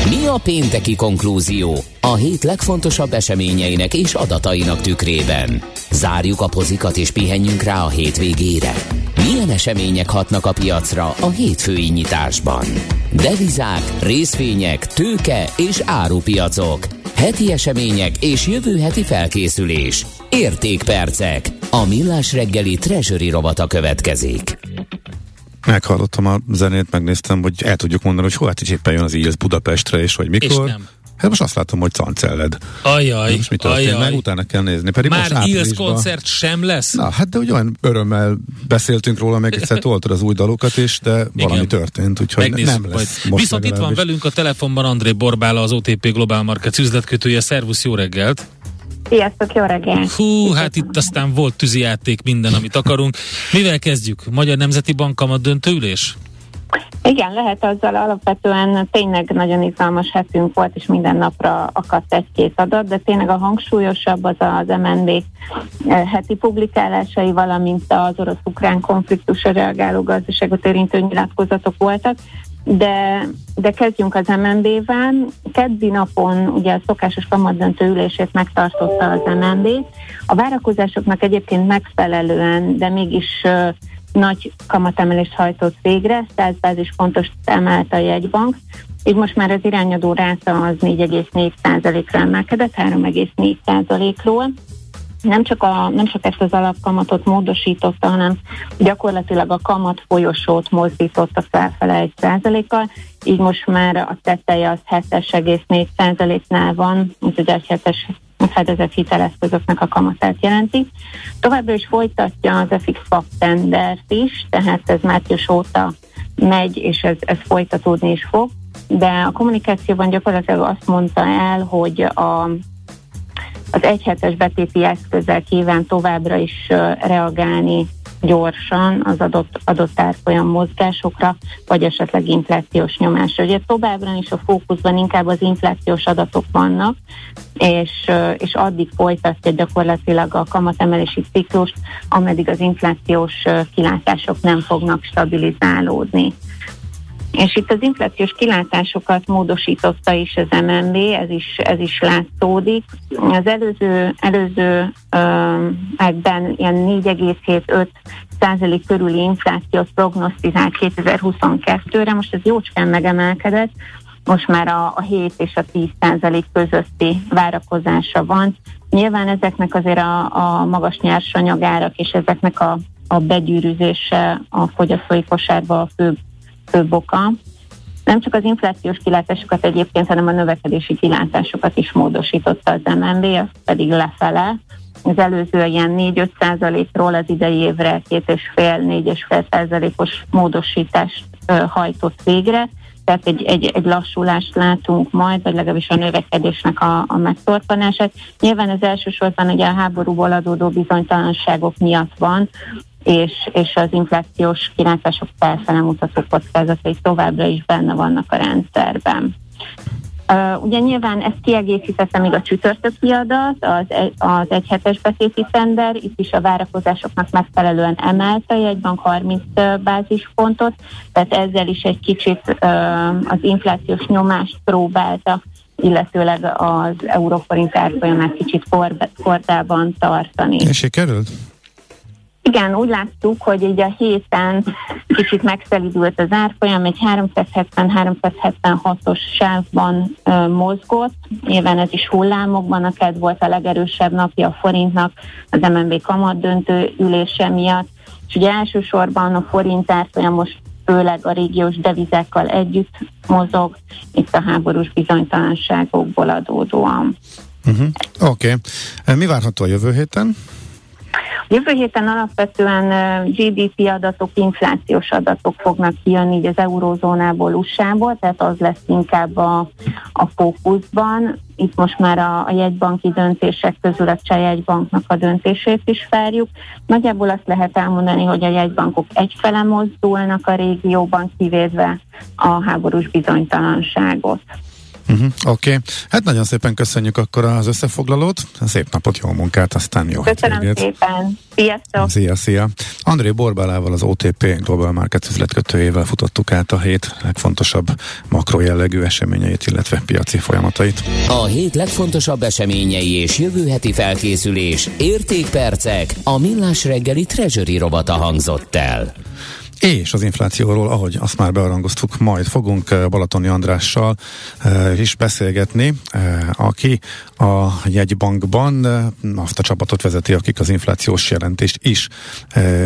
Mi a pénteki konklúzió? A hét legfontosabb eseményeinek és adatainak tükrében. Zárjuk a pozikat és pihenjünk rá a hétvégére. Milyen események hatnak a piacra a hétfői nyitásban? Devizák, részvények, tőke és árupiacok. Heti események és jövő heti felkészülés. Értékpercek. A millás reggeli treasury rovata következik. Meghallottam a zenét, megnéztem, hogy el tudjuk mondani, hogy hol hát is éppen jön az ILS Budapestre, és hogy mikor. És nem. Hát most azt látom, hogy cancelled. Ajaj, Most mi történt? ajaj. Meg utána kell nézni. Pedig most Már Ilsz áprilisban- koncert sem lesz? Na, hát de úgy olyan örömmel beszéltünk róla, meg egyszer toltad az új dalokat is, de valami Igen. történt, úgyhogy Megnézzük nem majd. lesz most Viszont itt van velünk a telefonban André Borbála, az OTP Global Markets üzletkötője. Szervusz, jó reggelt! Sziasztok, jó reggelt! Hú, hát itt aztán volt tűzijáték, minden, amit akarunk. Mivel kezdjük? Magyar Nemzeti Bank kamat döntőülés? Igen, lehet azzal alapvetően tényleg nagyon izgalmas hetünk volt, és minden napra akadt egy-két adat, de tényleg a hangsúlyosabb az az MNB eh, heti publikálásai, valamint az orosz-ukrán konfliktusra reagáló gazdaságot érintő nyilatkozatok voltak. De, de kezdjünk az MNB-vel. Keddi napon ugye a szokásos kamatdöntő ülését megtartotta az MNB. A várakozásoknak egyébként megfelelően, de mégis ö, nagy kamatemelést hajtott végre, 100 bázispontos emelte a jegybank, így most már az irányadó ráta az 4,4%-ra emelkedett, 3,4%-ról. Nem csak, a, nem csak ezt az alapkamatot módosította, hanem gyakorlatilag a kamat folyosót mozdította felfele 1%-kal, így most már a teteje az 7,4%-nál van, úgyhogy egy hetes fedezett hiteleszközöknek a kamatát jelenti. Továbbra is folytatja az FX swap tendert is, tehát ez március óta megy, és ez, ez folytatódni is fog, de a kommunikációban gyakorlatilag azt mondta el, hogy a, az egyhetes betéti eszközzel kíván továbbra is reagálni gyorsan az adott, adott árfolyam mozgásokra, vagy esetleg inflációs nyomásra. Ugye továbbra is a fókuszban inkább az inflációs adatok vannak, és, és addig folytatja gyakorlatilag a kamatemelési ciklust, ameddig az inflációs kilátások nem fognak stabilizálódni. És itt az inflációs kilátásokat módosította is az MNB, ez is, ez is látszódik. Az előző, előző ebben ilyen 4,75 százalék körüli inflációt prognosztizált 2022-re, most ez jócskán megemelkedett, most már a, a 7 és a 10 százalék közötti várakozása van. Nyilván ezeknek azért a, a magas nyersanyagárak és ezeknek a, a begyűrűzése a fogyasztói kosárba a fő főbb oka. Nem csak az inflációs kilátásokat egyébként, hanem a növekedési kilátásokat is módosította az MNB, az pedig lefele. Az előző ilyen 4-5 százalékról az idei évre 2,5-4,5 százalékos módosítást hajtott végre, tehát egy, egy, egy lassulást látunk majd, vagy legalábbis a növekedésnek a, a megtorpanását. Nyilván ez elsősorban ugye a háborúból adódó bizonytalanságok miatt van, és, és az inflációs kilátások felfele mutató kockázatai továbbra is benne vannak a rendszerben. Uh, ugye nyilván ezt kiegészítette még a csütörtöki adat, az, egy, az egyhetes betéti tender, itt is a várakozásoknak megfelelően emelte a jegybank 30 bázispontot, tehát ezzel is egy kicsit uh, az inflációs nyomást próbálta illetőleg az euróforint árfolyamát kicsit kor, kordában tartani. És sikerült? Igen, úgy láttuk, hogy így a héten kicsit megszelidült az árfolyam, egy 370-376-os sávban ö, mozgott. Nyilván ez is hullámokban, a KED volt a legerősebb napja a forintnak az MNB kamat döntő ülése miatt. És ugye elsősorban a forint árfolyam most főleg a régiós devizákkal együtt mozog, itt a háborús bizonytalanságokból adódóan. Uh-huh. Oké. Okay. Mi várható a jövő héten? Jövő héten alapvetően GDP adatok, inflációs adatok fognak kijönni így az eurózónából, USA-ból, tehát az lesz inkább a, a fókuszban. Itt most már a, a jegybanki döntések közül a Cseh jegybanknak a döntését is várjuk. Nagyjából azt lehet elmondani, hogy a jegybankok egyfele mozdulnak a régióban, kivédve a háborús bizonytalanságot. Uh-huh, Oké, okay. hát nagyon szépen köszönjük akkor az összefoglalót, szép napot, jó munkát, aztán jó Köszönöm hétvégét. szépen, sziasztok! Szia, szia! André Borbálával, az OTP Global Markets üzletkötőjével futottuk át a hét legfontosabb makrojellegű eseményeit, illetve piaci folyamatait. A hét legfontosabb eseményei és jövő heti felkészülés, értékpercek, a millás reggeli treasury robata hangzott el. És az inflációról, ahogy azt már bearangoztuk, majd fogunk eh, Balatoni Andrással uh, is beszélgetni, uh, aki a jegybankban azt a csapatot vezeti, akik az inflációs jelentést is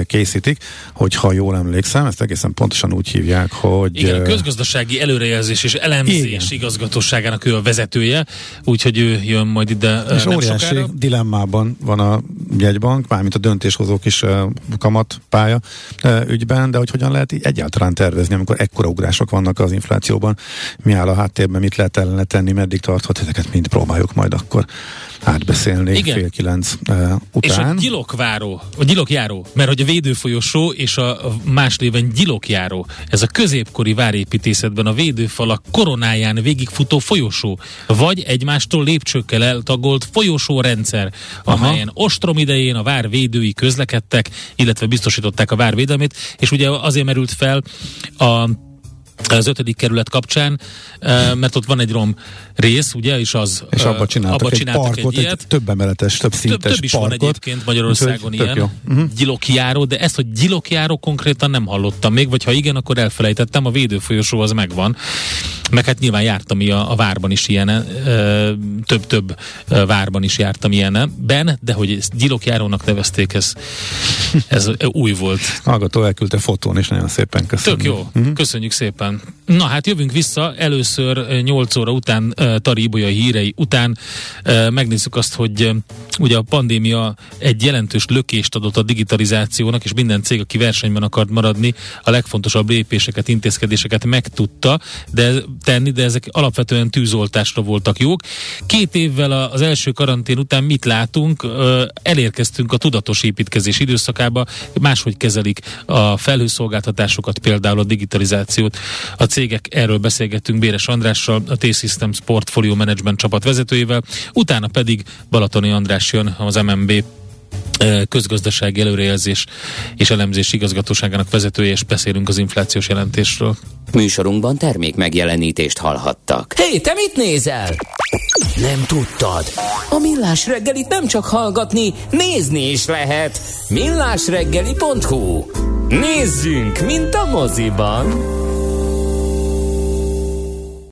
készítik, hogyha jól emlékszem, ezt egészen pontosan úgy hívják, hogy... Igen, a közgazdasági előrejelzés és elemzés igen. igazgatóságának ő a vezetője, úgyhogy ő jön majd ide És nem óriási sokára. dilemmában van a jegybank, mármint a döntéshozók is kamatpálya ügyben, de hogy hogyan lehet így egyáltalán tervezni, amikor ekkora ugrások vannak az inflációban, mi áll a háttérben, mit lehet ellene tenni, meddig tarthat, ezeket mind próbáljuk majd akkor átbeszélni Igen. fél kilenc uh, után. És a gyilokváró, a gyilokjáró, mert hogy a védőfolyosó és a más néven gyilokjáró, ez a középkori várépítészetben a védőfalak koronáján végigfutó folyosó, vagy egymástól lépcsőkkel eltagolt folyosó rendszer, amelyen ostrom idején a vár védői közlekedtek, illetve biztosították a vár védelmét, és ugye azért merült fel a az ötödik kerület kapcsán, mert ott van egy rom rész, ugye, és az és abba csináltak, abba csináltak egy, parkot, egy, ilyet. egy több emeletes, több szintes több, több is parkot. van egyébként Magyarországon ilyen jó. Uh-huh. gyilokjáró, de ezt, hogy gyilokjáró konkrétan nem hallottam még, vagy ha igen, akkor elfelejtettem, a védőfolyosó az megvan. Meg hát nyilván jártam a, a várban is ilyen, több-több várban is jártam ben, de hogy ezt gyilokjárónak nevezték, ez, ez új volt. Hallgató elküldte fotón is, nagyon szépen köszönjük. Tök jó, uh-huh. köszönjük szépen. Na hát jövünk vissza, először 8 óra után, Tari Ibolya hírei után megnézzük azt, hogy ugye a pandémia egy jelentős lökést adott a digitalizációnak, és minden cég, aki versenyben akart maradni, a legfontosabb lépéseket, intézkedéseket megtudta de tenni, de ezek alapvetően tűzoltásra voltak jók. Két évvel az első karantén után mit látunk? Elérkeztünk a tudatos építkezés időszakába, máshogy kezelik a felhőszolgáltatásokat, például a digitalizációt. A cégek, erről beszélgettünk Béres Andrással, a T-Systems Portfolio Management csapat vezetőjével, utána pedig Balatoni András jön az MMB közgazdasági előrejelzés és elemzés igazgatóságának vezetője, és beszélünk az inflációs jelentésről. Műsorunkban termék megjelenítést hallhattak. Hé, hey, te mit nézel? Nem tudtad? A Millás reggelit nem csak hallgatni, nézni is lehet. millásreggeli.hu Nézzünk, mint a moziban!